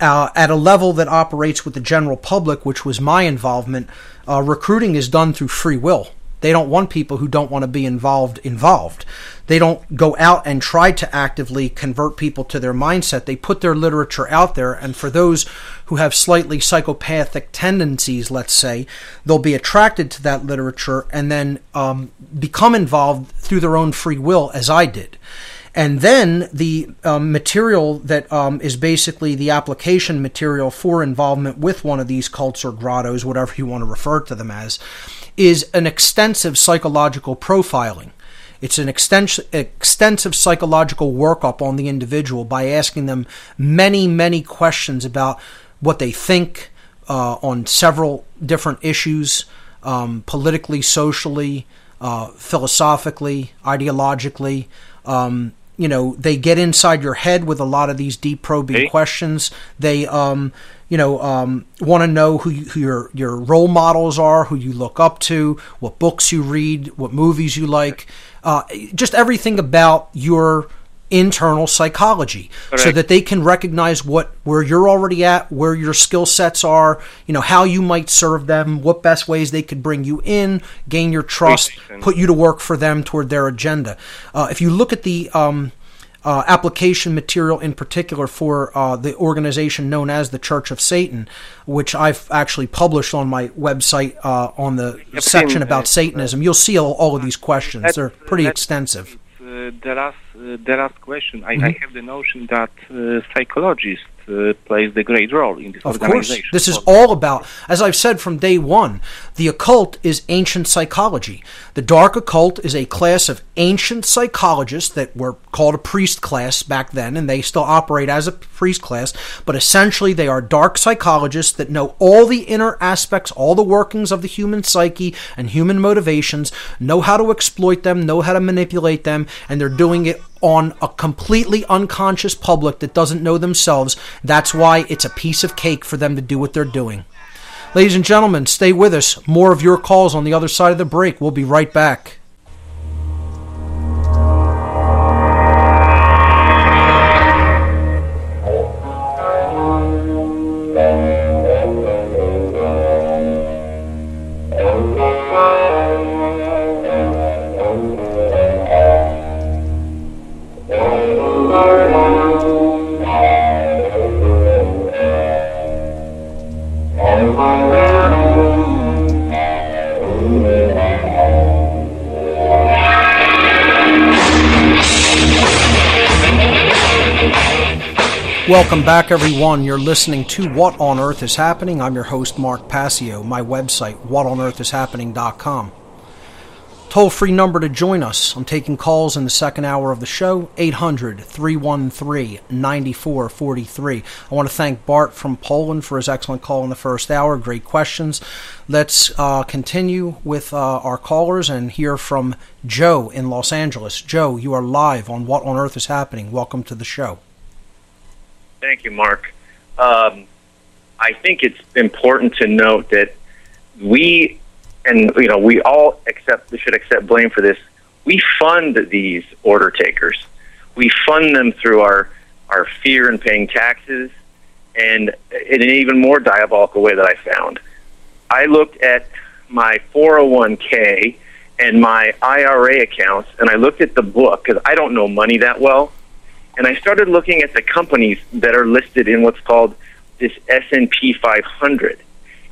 Uh, at a level that operates with the general public, which was my involvement, uh, recruiting is done through free will. They don't want people who don't want to be involved involved. They don't go out and try to actively convert people to their mindset. They put their literature out there, and for those who have slightly psychopathic tendencies, let's say, they'll be attracted to that literature and then um, become involved through their own free will, as I did. And then the um, material that um, is basically the application material for involvement with one of these cults or grottos, whatever you want to refer to them as, is an extensive psychological profiling. It's an extensive, psychological workup on the individual by asking them many, many questions about what they think uh, on several different issues. um, politically, socially, uh, philosophically, ideologically. Um, you know, they get inside your head with a lot of these deep probing Hey. questions. They, um, you know, um, want to know who, you, who your your role models are, who you look up to, what books you read, what movies you like, uh, just everything about your internal psychology, so that they can recognize what where you're already at, where your skill sets are, you know, how you might serve them, what best ways they could bring you in, gain your trust, put you to work for them toward their agenda. Uh, if you look at the um, uh, application material in particular for uh, the organization known as the Church of Satan, which I've actually published on my website uh, on the I've section seen, about Satanism. You'll see all, all of these questions. They're pretty extensive. Uh, the last, uh, the last question. I, Mm-hmm. I have the notion that uh, psychologists uh, plays the great role in this Of course. organization. This is all about, as I've said from day one, the occult is ancient psychology. The dark occult is a class of ancient psychologists that were called a priest class back then, and they still operate as a priest class, but essentially they are dark psychologists that know all the inner aspects, all the workings of the human psyche and human motivations, know how to exploit them, know how to manipulate them, and they're doing it on a completely unconscious public that doesn't know themselves. That's why it's a piece of cake for them to do what they're doing. Ladies and gentlemen, stay with us. More of your calls on the other side of the break. We'll be right back. Welcome back, everyone. You're listening to What on Earth is Happening. I'm your host, Mark Passio. My website, whatonearthishappening.com. Toll free number to join us. I'm taking calls in the second hour of the show, 800 313 9443. I want to thank Bart from Poland for his excellent call in the first hour. Great questions. Let's uh, continue with uh, our callers and hear from Joe in Los Angeles. Joe, you are live on What on Earth is Happening. Welcome to the show. Thank you, Mark. Um, I think it's important to note that we, and you know, we all accept we should accept blame for this. We fund these order takers. We fund them through our our fear in paying taxes, and in an even more diabolical way that I found. I looked at my 401k and my IRA accounts, and I looked at the book because I don't know money that well and I started looking at the companies that are listed in what's called this S&P 500.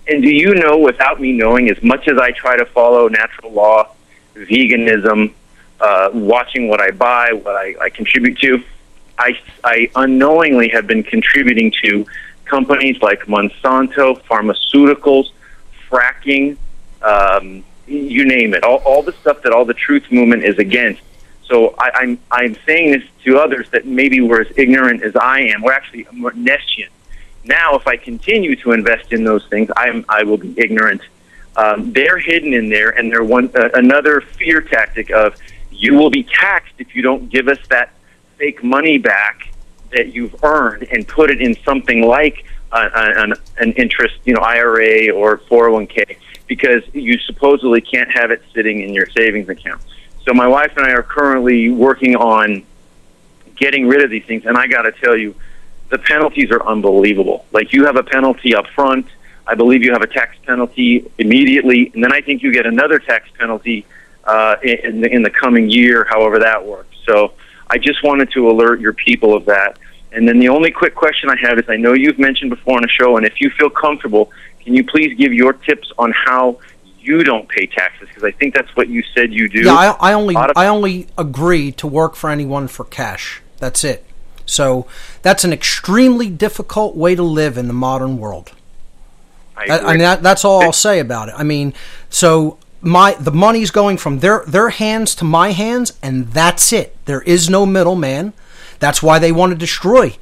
And do you know, without me knowing, as much as I try to follow natural law, veganism, uh, watching what I buy, what I, I contribute to, I, I unknowingly have been contributing to companies like Monsanto, pharmaceuticals, fracking, um, you name it, all, all the stuff that all the truth movement is against. So I, I'm I'm saying this to others that maybe were as ignorant as I am. We're actually more nescient. Now, if I continue to invest in those things, I'm I will be ignorant. Um, they're hidden in there, and they're one uh, another fear tactic of you will be taxed if you don't give us that fake money back that you've earned and put it in something like uh, an, an interest, you know, IRA or 401k, because you supposedly can't have it sitting in your savings account. So my wife and I are currently working on getting rid of these things, and I got to tell you, the penalties are unbelievable. Like you have a penalty up front. I believe you have a tax penalty immediately, and then I think you get another tax penalty uh, in, the, in the coming year, however that works. So I just wanted to alert your people of that. And then the only quick question I have is I know you've mentioned before on the show, and if you feel comfortable, can you please give your tips on how you don't pay taxes? Because I think that's what you said you do. Yeah, I, I only of- I only agree to work for anyone for cash. That's it. So that's an extremely difficult way to live in the modern world. I I, I mean, that, that's all I'll say about it. I mean, so my the money's going from their their hands to my hands, and that's it. There is no middleman. That's why they want to destroy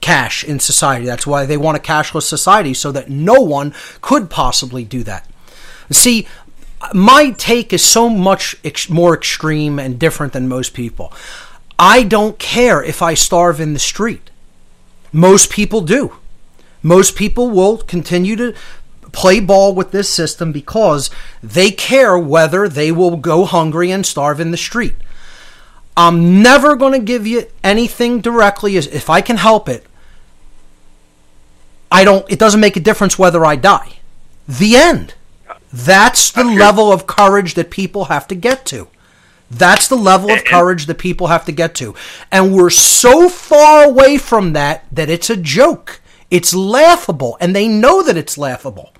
cash in society. That's why they want a cashless society, so that no one could possibly do that. See, my take is so much ex- more extreme and different than most people. I don't care if I starve in the street. Most people do. Most people will continue to play ball with this system because they care whether they will go hungry and starve in the street. I'm never going to give you anything directly as if I can help it. I don't it doesn't make a difference whether I die. The end. That's the level of courage that people have to get to. That's the level of courage that people have to get to. And we're so far away from that that it's a joke. It's laughable, and they know that it's laughable.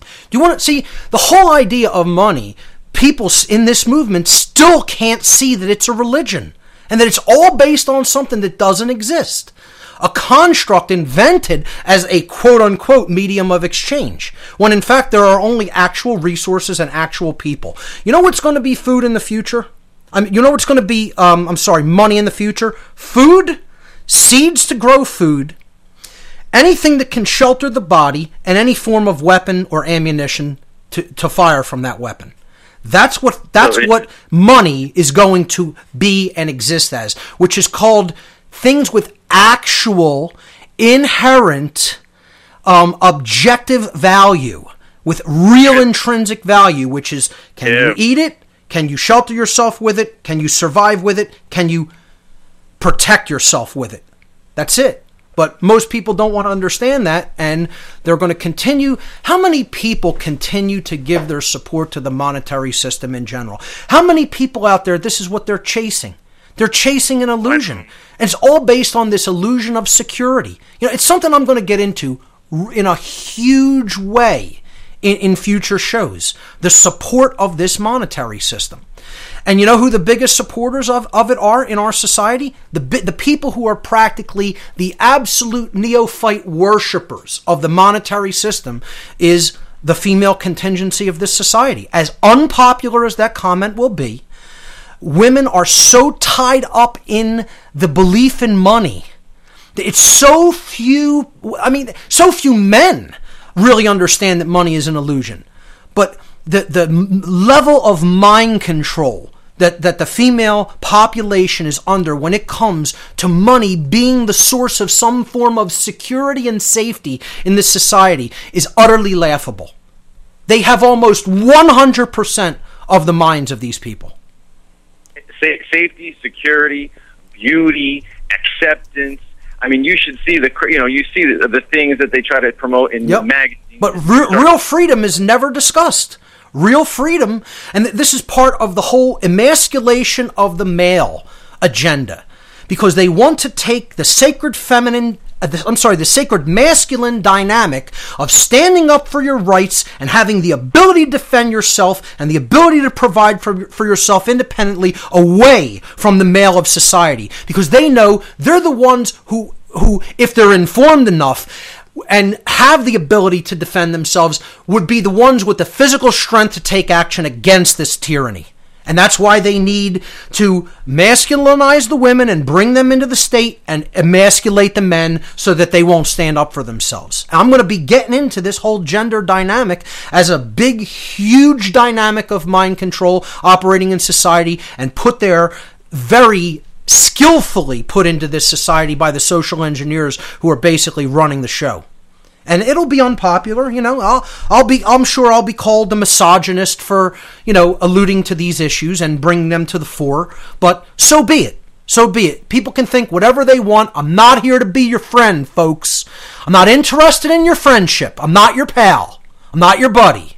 Do you want to see the whole idea of money? People in this movement still can't see that it's a religion and that it's all based on something that doesn't exist. A construct invented as a quote unquote medium of exchange, when in fact there are only actual resources and actual people. You know what's going to be food in the future? I mean, you know what's going to be, um, I'm sorry, money in the future? Food, seeds to grow food, anything that can shelter the body, and any form of weapon or ammunition to, to fire from that weapon. That's what that's what money is going to be and exist as, which is called things with actual inherent um, objective value, with real intrinsic value, which is can Yeah. you eat it? Can you shelter yourself with it? Can you survive with it? Can you protect yourself with it? That's it. But most people don't want to understand that, and they're going to continue. How many people continue to give their support to the monetary system in general? How many people out there, this is what they're chasing? They're chasing an illusion. And it's all based on this illusion of security. You know, it's something I'm going to get into in a huge way in, in future shows. The support of this monetary system. And you know who the biggest supporters of, of it are in our society? The, the people who are practically the absolute neophyte worshippers of the monetary system is the female contingency of this society. As unpopular as that comment will be, women are so tied up in the belief in money. It's so few, I mean, so few men really understand that money is an illusion. But the, the level of mind control that, that the female population is under when it comes to money being the source of some form of security and safety in this society is utterly laughable. They have almost 100% of the minds of these people. Sa- safety, security, beauty, acceptance. I mean, you should see the you know you see the, the things that they try to promote in Yep. magazines. But re- real freedom is never discussed. Real freedom, and th- this is part of the whole emasculation of the male agenda, because they want to take the sacred feminine. Uh, I'm sorry, the sacred masculine dynamic of standing up for your rights and having the ability to defend yourself and the ability to provide for, for yourself independently away from the male of society because they know they're the ones who who if they're informed enough and have the ability to defend themselves would be the ones with the physical strength to take action against this tyranny. And that's why they need to masculinize the women and bring them into the state and emasculate the men so that they won't stand up for themselves. I'm going to be getting into this whole gender dynamic as a big, huge dynamic of mind control operating in society and put there very skillfully put into this society by the social engineers who are basically running the show. And it'll be unpopular, you know. I'll, I'll be, I'm sure I'll be called a misogynist for, you know, alluding to these issues and bringing them to the fore. But so be it. So be it. People can think whatever they want. I'm not here to be your friend, folks. I'm not interested in your friendship. I'm not your pal. I'm not your buddy.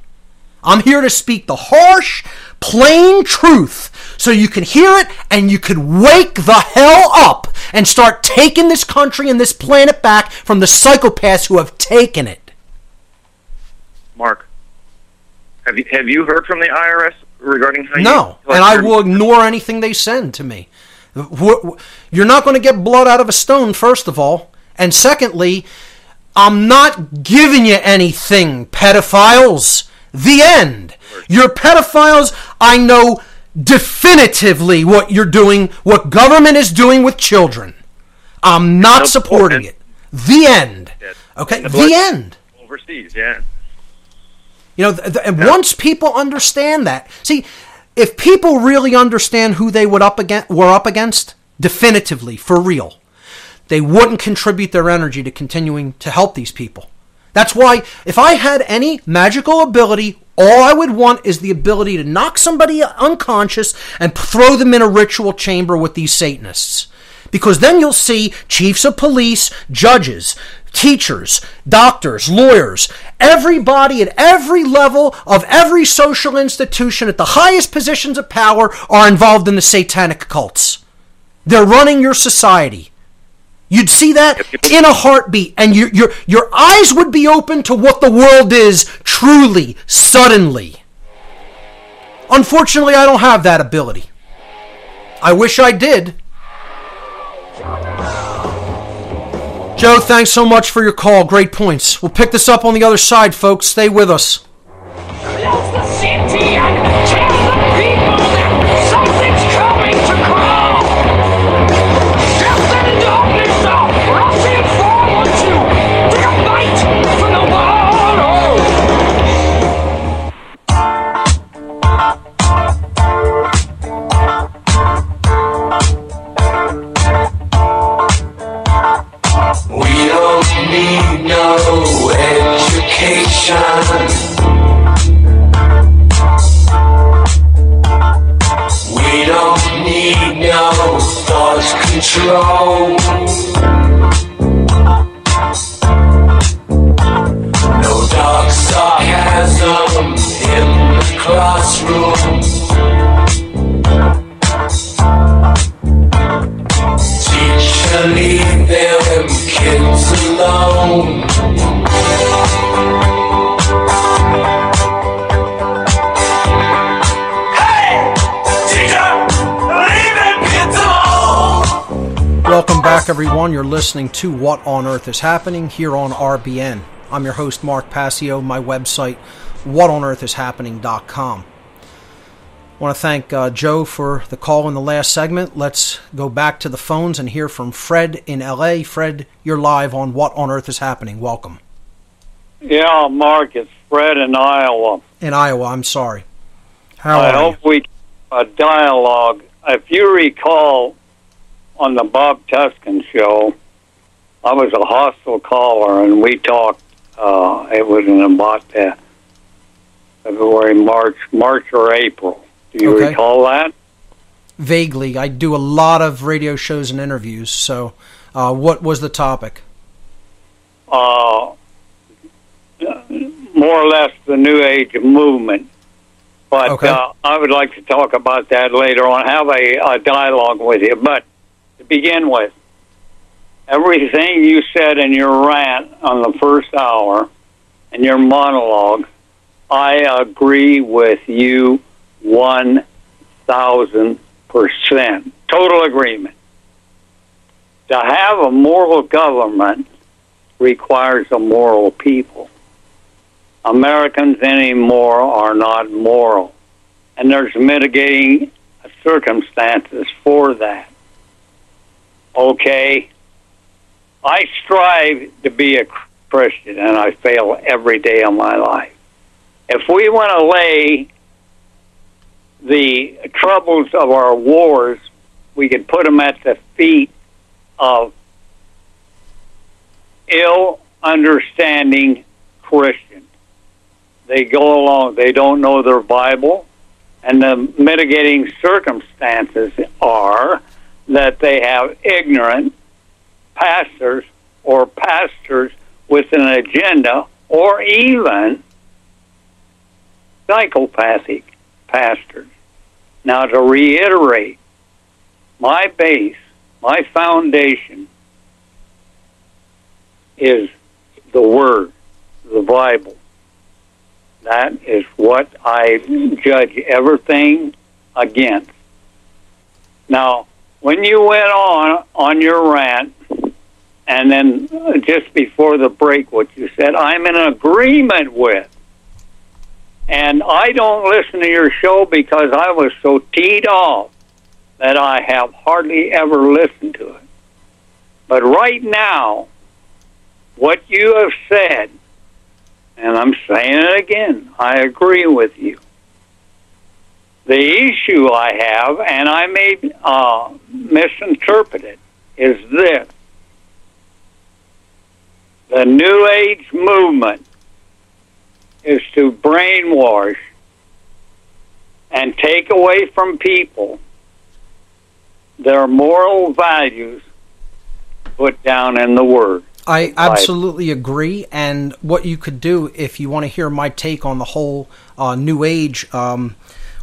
I'm here to speak the harsh, plain truth so you can hear it and you can wake the hell up and start taking this country and this planet back from the psychopaths who have taken it. Mark, have you have you heard from the IRS regarding how No, and I will ignore anything they send to me. You're not going to get blood out of a stone, first of all. And secondly, I'm not giving you anything, pedophiles. The end. You're pedophiles. I know definitively what you're doing, what government is doing with children. I'm not supporting it. The end. Okay, The the end. overseas? Yeah. You know, th- th- and once people understand that, see, if people really understand who they would up against, were up against, definitively, for real, they wouldn't contribute their energy to continuing to help these people. That's why, if I had any magical ability, all I would want is the ability to knock somebody unconscious and throw them in a ritual chamber with these Satanists. Because then you'll see chiefs of police, judges, teachers, doctors, lawyers, everybody at every level of every social institution at the highest positions of power are involved in the satanic cults. They're running your society. You'd see that in a heartbeat, and your, your, your eyes would be open to what the world is truly, suddenly. Unfortunately, I don't have that ability. I wish I did. Joe, thanks so much for your call. Great points. We'll pick this up on the other side, folks. Stay with us. Education. We don't need no thought control. No dark sarcasm in the classroom. Teacher, leave them kids alone. Welcome back, everyone. You're listening to What on Earth is Happening here on RBN. I'm your host, Mark Passio. My website, is whatonearthishappening.com. I want to thank uh, Joe for the call in the last segment. Let's go back to the phones and hear from Fred in LA. Fred, you're live on What on Earth is Happening. Welcome. Yeah, Mark, it's Fred in Iowa. In Iowa, I'm sorry. How I are you? we a dialogue. If you recall, on the Bob Tuskin show, I was a hostile caller, and we talked. Uh, it was in about uh, February, March, March or April. Do you Okay. recall that? Vaguely, I do a lot of radio shows and interviews. So, uh, what was the topic? uh, more or less the New Age movement. But Okay. uh, I would like to talk about that later on, have a, a dialogue with you. But to begin with, everything you said in your rant on the first hour and your monologue, I agree with you 1,000%. Total agreement. To have a moral government requires a moral people. Americans anymore are not moral. And there's mitigating circumstances for that. Okay? I strive to be a Christian, and I fail every day of my life. If we want to lay the troubles of our wars, we could put them at the feet of ill understanding Christians. They go along, they don't know their Bible, and the mitigating circumstances are that they have ignorant pastors or pastors with an agenda or even psychopathic pastors. Now, to reiterate, my base, my foundation is the Word, the Bible. That is what I judge everything against. Now, when you went on on your rant, and then just before the break, what you said, I'm in agreement with. And I don't listen to your show because I was so teed off that I have hardly ever listened to it. But right now, what you have said and I'm saying it again, I agree with you. The issue I have, and I may uh, misinterpret it, is this. The New Age movement is to brainwash and take away from people their moral values put down in the Word. I absolutely agree. And what you could do if you want to hear my take on the whole uh, New Age, um,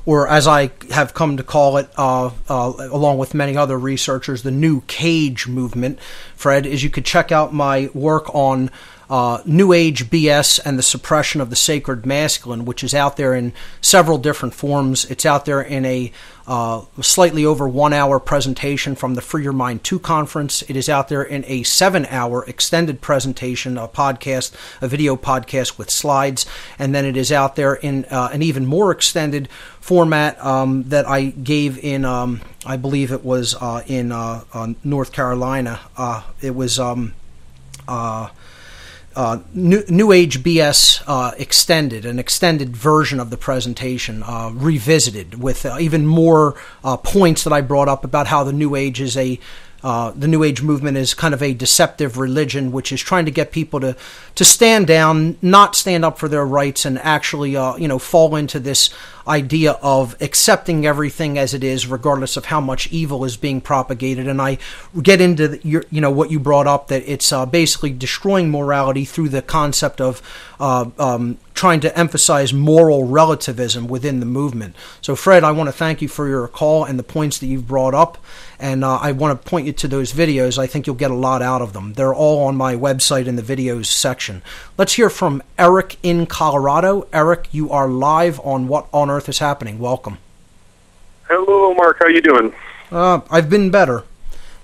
or as I have come to call it, uh, uh, along with many other researchers, the New Cage movement, Fred, is you could check out my work on uh, New Age BS and the suppression of the sacred masculine, which is out there in several different forms. It's out there in a uh, slightly over one hour presentation from the Free Your Mind 2 conference. It is out there in a seven hour extended presentation, a podcast, a video podcast with slides. And then it is out there in uh, an even more extended format um, that I gave in, um, I believe it was uh, in uh, uh, North Carolina. Uh, it was. Um, uh, New, New Age BS uh, extended, an extended version of the presentation, uh, revisited with uh, even more uh, points that I brought up about how the New Age is a uh, the New Age movement is kind of a deceptive religion, which is trying to get people to to stand down, not stand up for their rights, and actually, uh, you know, fall into this idea of accepting everything as it is, regardless of how much evil is being propagated. And I get into the, your, you know, what you brought up that it's uh, basically destroying morality through the concept of uh, um, trying to emphasize moral relativism within the movement. So, Fred, I want to thank you for your call and the points that you've brought up. And uh, I want to point you to those videos. I think you'll get a lot out of them. They're all on my website in the videos section. Let's hear from Eric in Colorado. Eric, you are live on What on Earth is Happening. Welcome. Hello, Mark. How you doing? Uh, I've been better.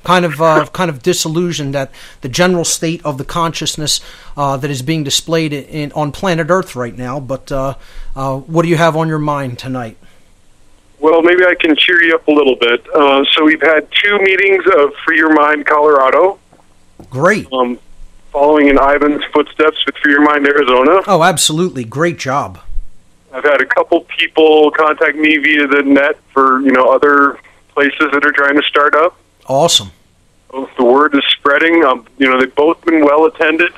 Kind of, uh, kind of disillusioned at the general state of the consciousness uh, that is being displayed in, on planet Earth right now. But uh, uh, what do you have on your mind tonight? Well, maybe I can cheer you up a little bit. Uh, so we've had two meetings of Free Your Mind Colorado. Great. Um, following in Ivan's footsteps with Free Your Mind Arizona. Oh, absolutely. Great job. I've had a couple people contact me via the net for you know other places that are trying to start up. Awesome. The word is spreading. Um, you know, they've both been well attended.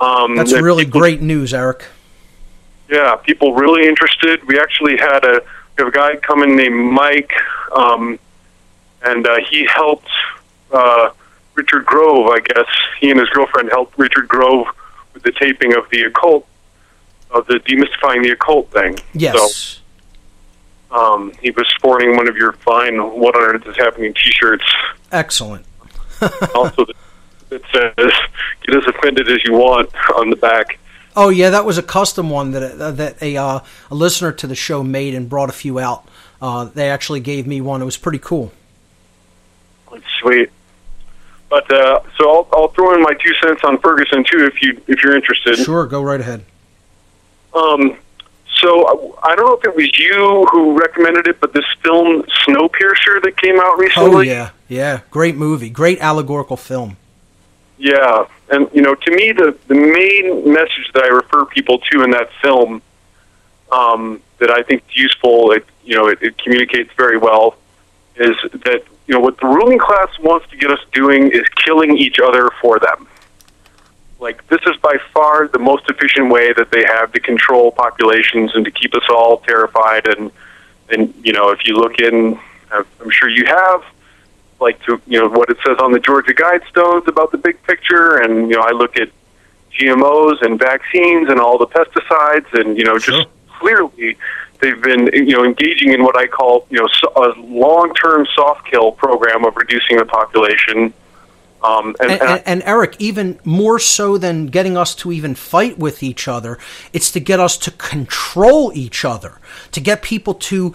Um, That's really people- great news, Eric. Yeah, people really interested. We actually had a we have a guy coming named Mike, um, and uh, he helped uh, Richard Grove. I guess he and his girlfriend helped Richard Grove with the taping of the occult, of the demystifying the occult thing. Yes. So, um, he was sporting one of your fine "What on Earth is Happening" T-shirts. Excellent. also, that says "Get as offended as you want" on the back. Oh yeah, that was a custom one that uh, that a uh, a listener to the show made and brought a few out. Uh, they actually gave me one. It was pretty cool. Sweet. But uh, so I'll, I'll throw in my two cents on Ferguson too, if you if you're interested. Sure, go right ahead. Um, so I, I don't know if it was you who recommended it, but this film Snowpiercer that came out recently. Oh yeah, yeah, great movie, great allegorical film. Yeah, and you know, to me, the the main message that I refer people to in that film, um, that I think is useful, it you know, it, it communicates very well, is that you know what the ruling class wants to get us doing is killing each other for them. Like this is by far the most efficient way that they have to control populations and to keep us all terrified. And and you know, if you look in, I'm sure you have like to you know what it says on the Georgia Guidestones about the big picture, and you know I look at GMOs and vaccines and all the pesticides, and you know just clearly they've been you know engaging in what I call you know a long-term soft kill program of reducing the population. Um, and, And, and and Eric, even more so than getting us to even fight with each other, it's to get us to control each other, to get people to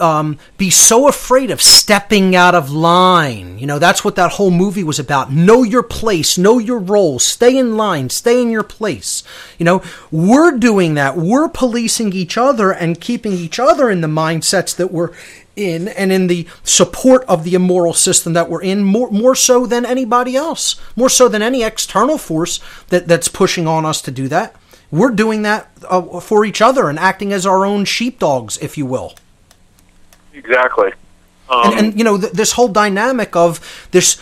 um, be so afraid of stepping out of line. You know, that's what that whole movie was about. Know your place, know your role, stay in line, stay in your place. You know, we're doing that. We're policing each other and keeping each other in the mindsets that we're in and in the support of the immoral system that we're in more more so than anybody else more so than any external force that that's pushing on us to do that we're doing that uh, for each other and acting as our own sheepdogs, if you will. Exactly. Um, and, and you know th- this whole dynamic of this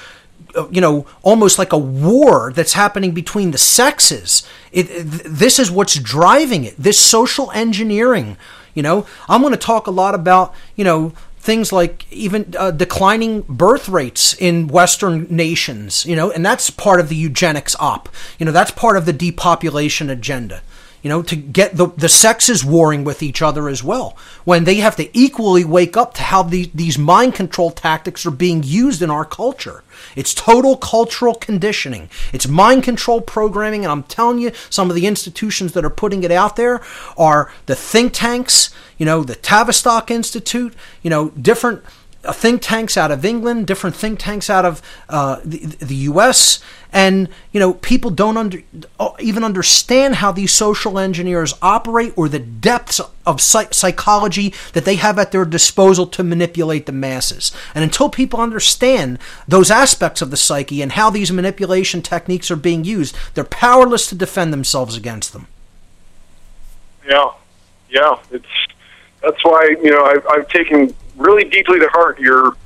uh, you know almost like a war that's happening between the sexes it, th- this is what's driving it this social engineering you know? I'm going to talk a lot about you know things like even uh, declining birth rates in western nations you know? And that's part of the eugenics op. You know that's part of the depopulation agenda you know, to get the, the sexes warring with each other as well, when they have to equally wake up to how the, these mind control tactics are being used in our culture. It's total cultural conditioning. It's mind control programming, and I'm telling you, some of the institutions that are putting it out there are the think tanks, you know, the Tavistock Institute, you know, different think tanks out of England, different think tanks out of uh, the, the U.S., and you know people don't under, uh, even understand how these social engineers operate or the depths of psych- psychology that they have at their disposal to manipulate the masses. And until people understand those aspects of the psyche and how these manipulation techniques are being used, they're powerless to defend themselves against them. Yeah, yeah. It's that's why you know I've, I've taken really deeply to heart your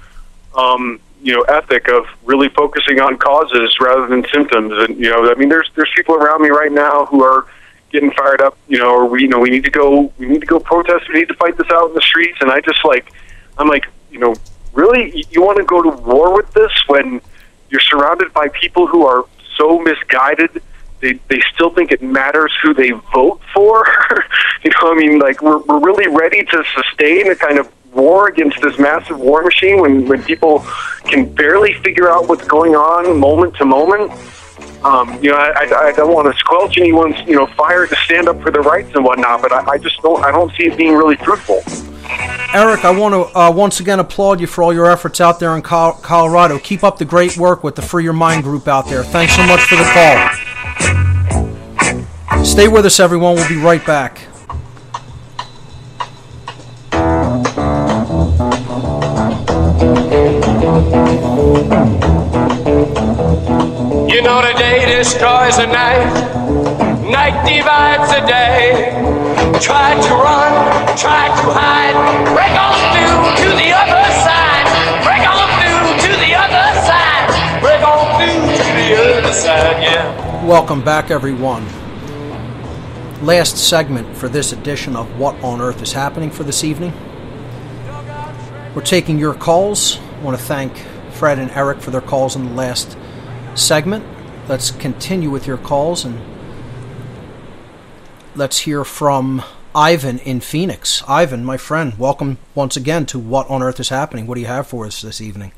um, you know ethic of really focusing on causes rather than symptoms. And you know, I mean, there's there's people around me right now who are getting fired up. You know, or we you know we need to go we need to go protest. We need to fight this out in the streets. And I just like I'm like you know really you want to go to war with this when you're surrounded by people who are so misguided they they still think it matters who they vote for. you know, I mean, like we're we're really ready to sustain a kind of war against this massive war machine when when people can barely figure out what's going on moment to moment. Um, you know, I, I, I don't want to squelch anyone's you know fire to stand up for their rights and whatnot, but I, I just don't I don't see it being really fruitful. Eric, I want to uh, once again applaud you for all your efforts out there in Col- Colorado. Keep up the great work with the Free Your Mind group out there. Thanks so much for the call. Stay with us, everyone. We'll be right back. You know the day destroys the night, night divides the day. Try to run, try to hide, break on through to the other side, break on through to the other side, break on through to the other side, yeah. Welcome back, everyone. Last segment for this edition of What on Earth is Happening for this evening. We're taking your calls. I want to thank Fred and Eric for their calls in the last segment. Let's continue with your calls and let's hear from Ivan in Phoenix. Ivan, my friend, welcome once again to What on Earth is Happening. What do you have for us this evening?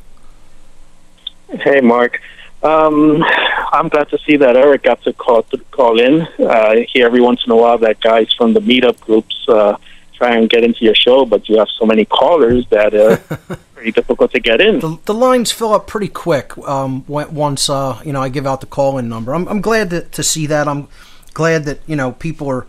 Hey, Mark. Um, I'm glad to see that Eric got to call to call in. Uh, I hear every once in a while that guys from the meetup groups uh, try and get into your show, but you have so many callers that uh, pretty difficult to get in. The, the lines fill up pretty quick um, once uh, you know I give out the call-in number. I'm, I'm glad to, to see that. I'm glad that you know people are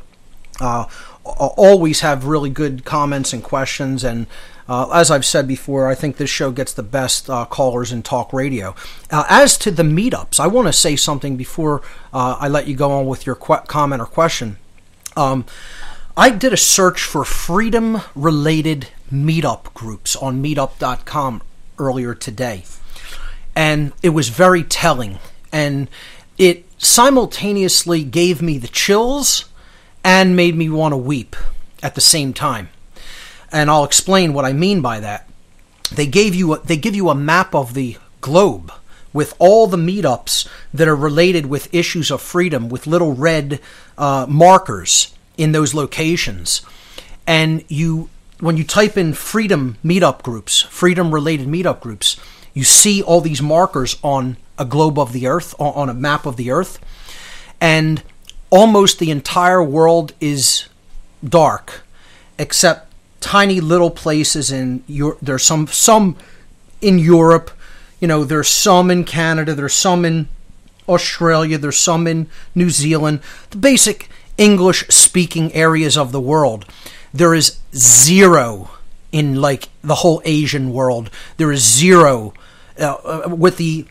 uh, always have really good comments and questions. And uh, as I've said before, I think this show gets the best uh, callers in talk radio. Uh, as to the meetups, I want to say something before uh, I let you go on with your comment or question. Um, I did a search for freedom related meetup groups on meetup.com earlier today. And it was very telling. And it simultaneously gave me the chills and made me want to weep at the same time. And I'll explain what I mean by that. They gave you a, they give you a map of the globe with all the meetups that are related with issues of freedom with little red uh, markers in those locations. And you when you type in freedom meetup groups, freedom related meetup groups, you see all these markers on a globe of the earth, on a map of the earth, and almost the entire world is dark, except tiny little places in Europe. There's some some in Europe, you know. There's some in Canada. There's some in Australia. There's some in New Zealand. The basic English speaking areas of the world. There is zero in like the whole Asian world. There is zero, uh, uh, with the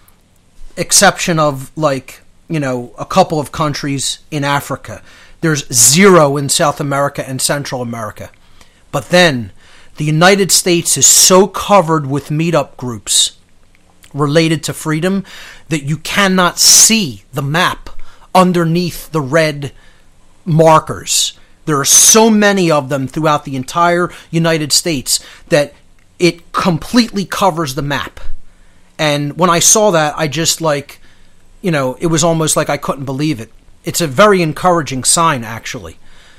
exception of like you know a couple of countries in Africa. There's zero in South America and Central America. But then, the United States is so covered with meetup groups related to freedom that you cannot see the map underneath the red markers. There are so many of them throughout the entire United States that it completely covers the map. And when I saw that, I just like, you know, it was almost like I couldn't believe it. It's a very encouraging sign, actually.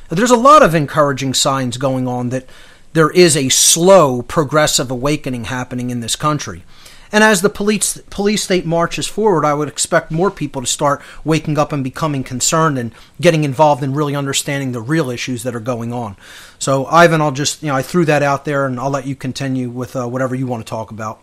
There's a lot of encouraging signs going on that there is a slow, progressive awakening happening in this country. And as the police police state marches forward, I would expect more people to start waking up and becoming concerned and getting involved in really understanding the real issues that are going on. So, Ivan, I'll just you know I threw that out there, and I'll let you continue with uh, whatever you want to talk about.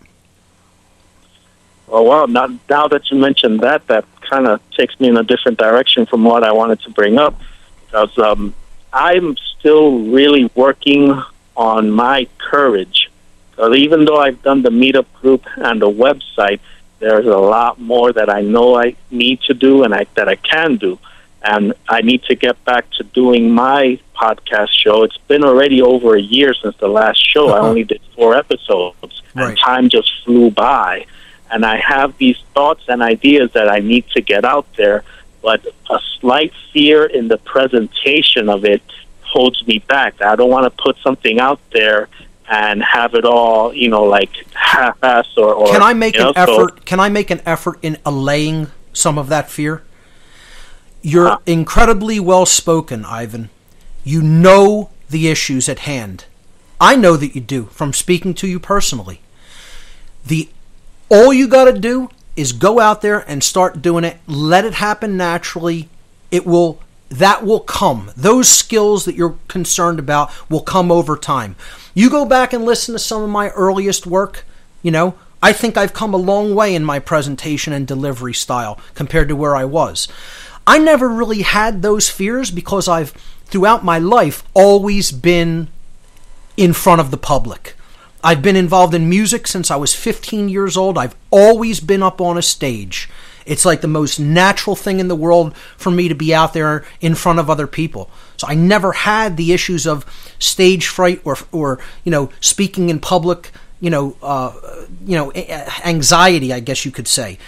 Oh! Now, now that you mentioned that, that kind of takes me in a different direction from what I wanted to bring up, because um, I'm still really working on my courage. Because even though I've done the meetup group and the website, there's a lot more that I know I need to do and I, that I can do. And I need to get back to doing my podcast show. It's been already over a year since the last show. I uh-huh. only did four episodes, and time just flew by. And I have these thoughts and ideas that I need to get out there, but a slight fear in the presentation of it holds me back. I don't want to put something out there and have it all, you know, like half-ass or. or Can I make you know, an so- effort? Can I make an effort in allaying some of that fear? You're incredibly well spoken, Ivan. You know the issues at hand. I know that you do from speaking to you personally. The all you got to do is go out there and start doing it. Let it happen naturally. It will that will come. Those skills that you're concerned about will come over time. You go back and listen to some of my earliest work, you know, I think I've come a long way in my presentation and delivery style compared to where I was. I never really had those fears because I've throughout my life always been in front of the public. I've been involved in music since I was 15 years old. I've always been up on a stage. It's like the most natural thing in the world for me to be out there in front of other people. So I never had the issues of stage fright or, or you know, speaking in public, you know, uh, you know, anxiety, I guess you could say.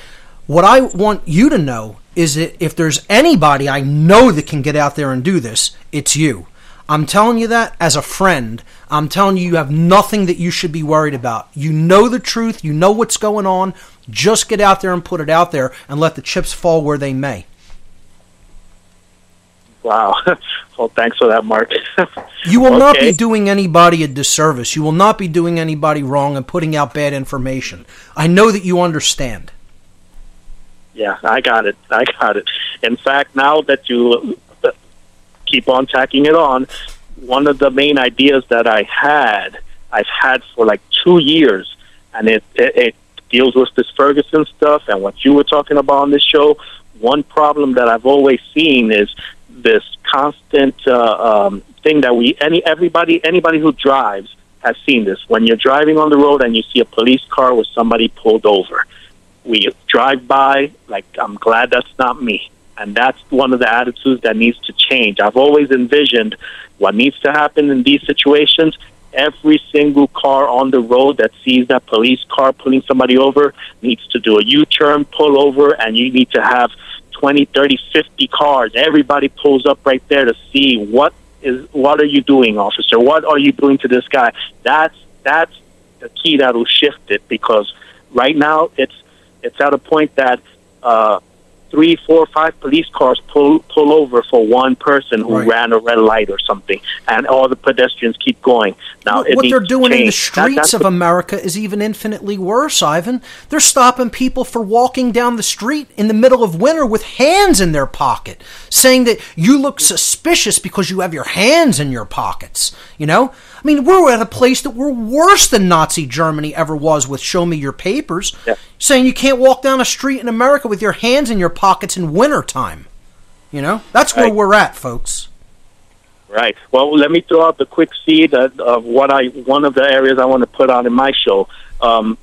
What I want you to know is that if there's anybody I know that can get out there and do this, it's you. I'm telling you that as a friend. I'm telling you, you have nothing that you should be worried about. You know the truth. You know what's going on. Just get out there and put it out there and let the chips fall where they may. Wow. well, thanks for that, Mark. You will not be doing anybody a disservice. You will not be doing anybody wrong and putting out bad information. I know that you understand. Yeah, I got it. I got it. In fact, now that you keep on tacking it on, one of the main ideas that I had, I've had for like two years, and it, it, it deals with this Ferguson stuff and what you were talking about on this show. One problem that I've always seen is this constant uh, um, thing that we any everybody anybody who drives has seen this. When you're driving on the road and you see a police car with somebody pulled over, we drive by like I'm glad that's not me. And that's one of the attitudes that needs to change. I've always envisioned what needs to happen in these situations. Every single car on the road that sees that police car pulling somebody over needs to do a U turn, pull over, and you need to have 20, 30, 50 cars. Everybody pulls up right there to see what is what are you doing, officer? What are you doing to this guy? That's that's the key that will shift it because right now it's it's at a point that uh, three, four, five police cars pull pull over for one person who Right. ran a red light or something, and all the pedestrians keep going. Now what needs they're doing in the change. That- streets of America is even infinitely worse, Ivan. They're stopping people for walking down the street in the middle of winter with hands in their pocket, saying that you look suspicious because you have your hands in your pockets. You know? I mean, we're at a place that we're worse than Nazi Germany ever was with show me your papers, saying you can't walk down a street in America with your hands in your pockets in wintertime. You know? That's where Right. we're at, folks. Right. Well, let me throw out the quick seed of, of what I one of the areas I want to put on in my show. Um,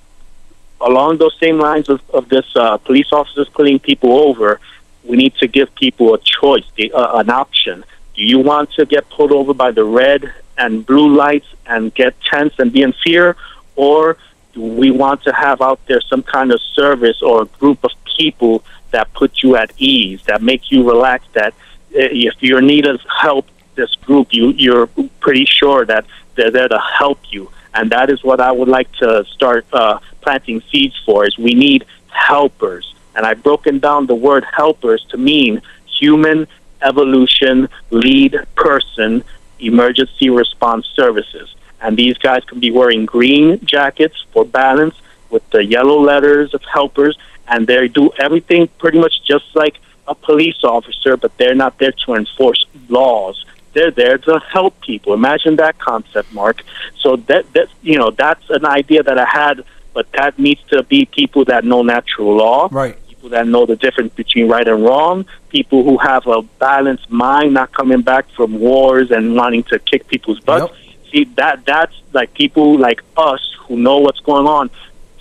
along those same lines of, of this uh, police officers pulling people over, we need to give people a choice, the, uh, an option. Do you want to get pulled over by the red and blue lights and get tense and be in fear, or do we want to have out there some kind of service or a group of people that put you at ease, that make you relax, that uh, if you need us help, this group, you, you're pretty sure that they're there to help you. And that is what I would like to start uh, planting seeds for, is we need helpers. And I've broken down the word helpers to mean human evolution lead person emergency response services. And these guys can be wearing green jackets for balance with the yellow letters of helpers, and they do everything pretty much just like a police officer, but they're not there to enforce laws. They're there to help people. Imagine that concept, Mark. So that that you know that's an idea that I had, but that needs to be people that know natural law, right? People that know the difference between right and wrong. People who have a balanced mind, not coming back from wars and wanting to kick people's butts. See that that's like people like us who know what's going on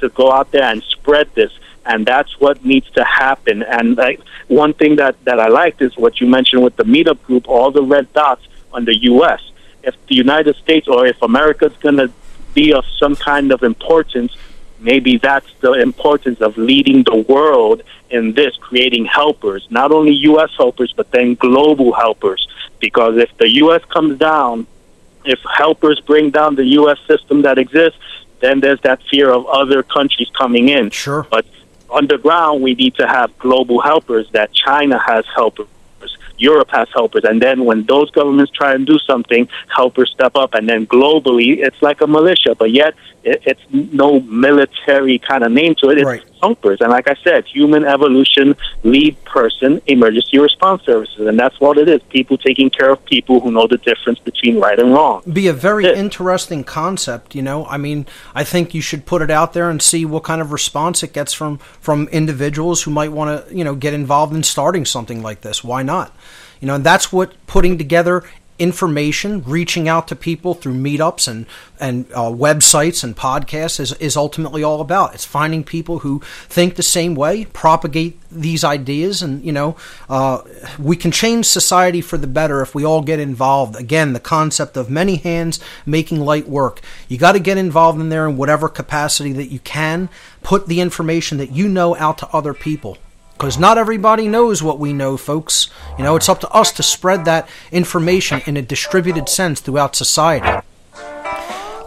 to go out there and spread this and that's what needs to happen. And like one thing that that I liked is what you mentioned with the meetup group, all the red dots on the U.S. If the United States or if America's going to be of some kind of importance, maybe that's the importance of leading the world in this, creating helpers, not only U.S. helpers, but then global helpers. Because if the U.S. comes down, if helpers bring down the U.S. system that exists, then there's that fear of other countries coming in. Sure. But underground, we need to have global helpers that China has helpers. Europe has helpers, and then when those governments try and do something, helpers step up, and then globally, it's like a militia, but yet it, it's no military kind of name to it. It's Right. And like I said, human evolution lead person emergency response services, and that's what it is. People taking care of people who know the difference between right and wrong. be a very interesting concept you know. I mean i think you should put it out there and see what kind of response it gets from from individuals who might want to you know get involved in starting something like this. Why not? You know and that's what putting together information reaching out to people through meetups and and uh, websites and podcasts is, is ultimately all about. It's finding people who think the same way propagate these ideas and you know uh, we can change society for the better if we all get involved. Again the concept of many hands making light work. You got to get involved in there in whatever capacity that you can. Put the information that you know out to other people because not everybody knows what we know, folks. You know, it's up to us to spread that information in a distributed sense throughout society.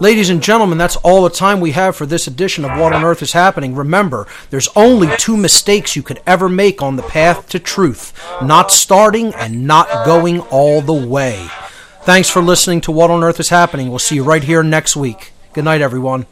Ladies and gentlemen, that's all the time we have for this edition of What on Earth is Happening. Remember, there's only two mistakes you could ever make on the path to truth not starting and not going all the way. Thanks for listening to What on Earth is Happening. We'll see you right here next week. Good night, everyone.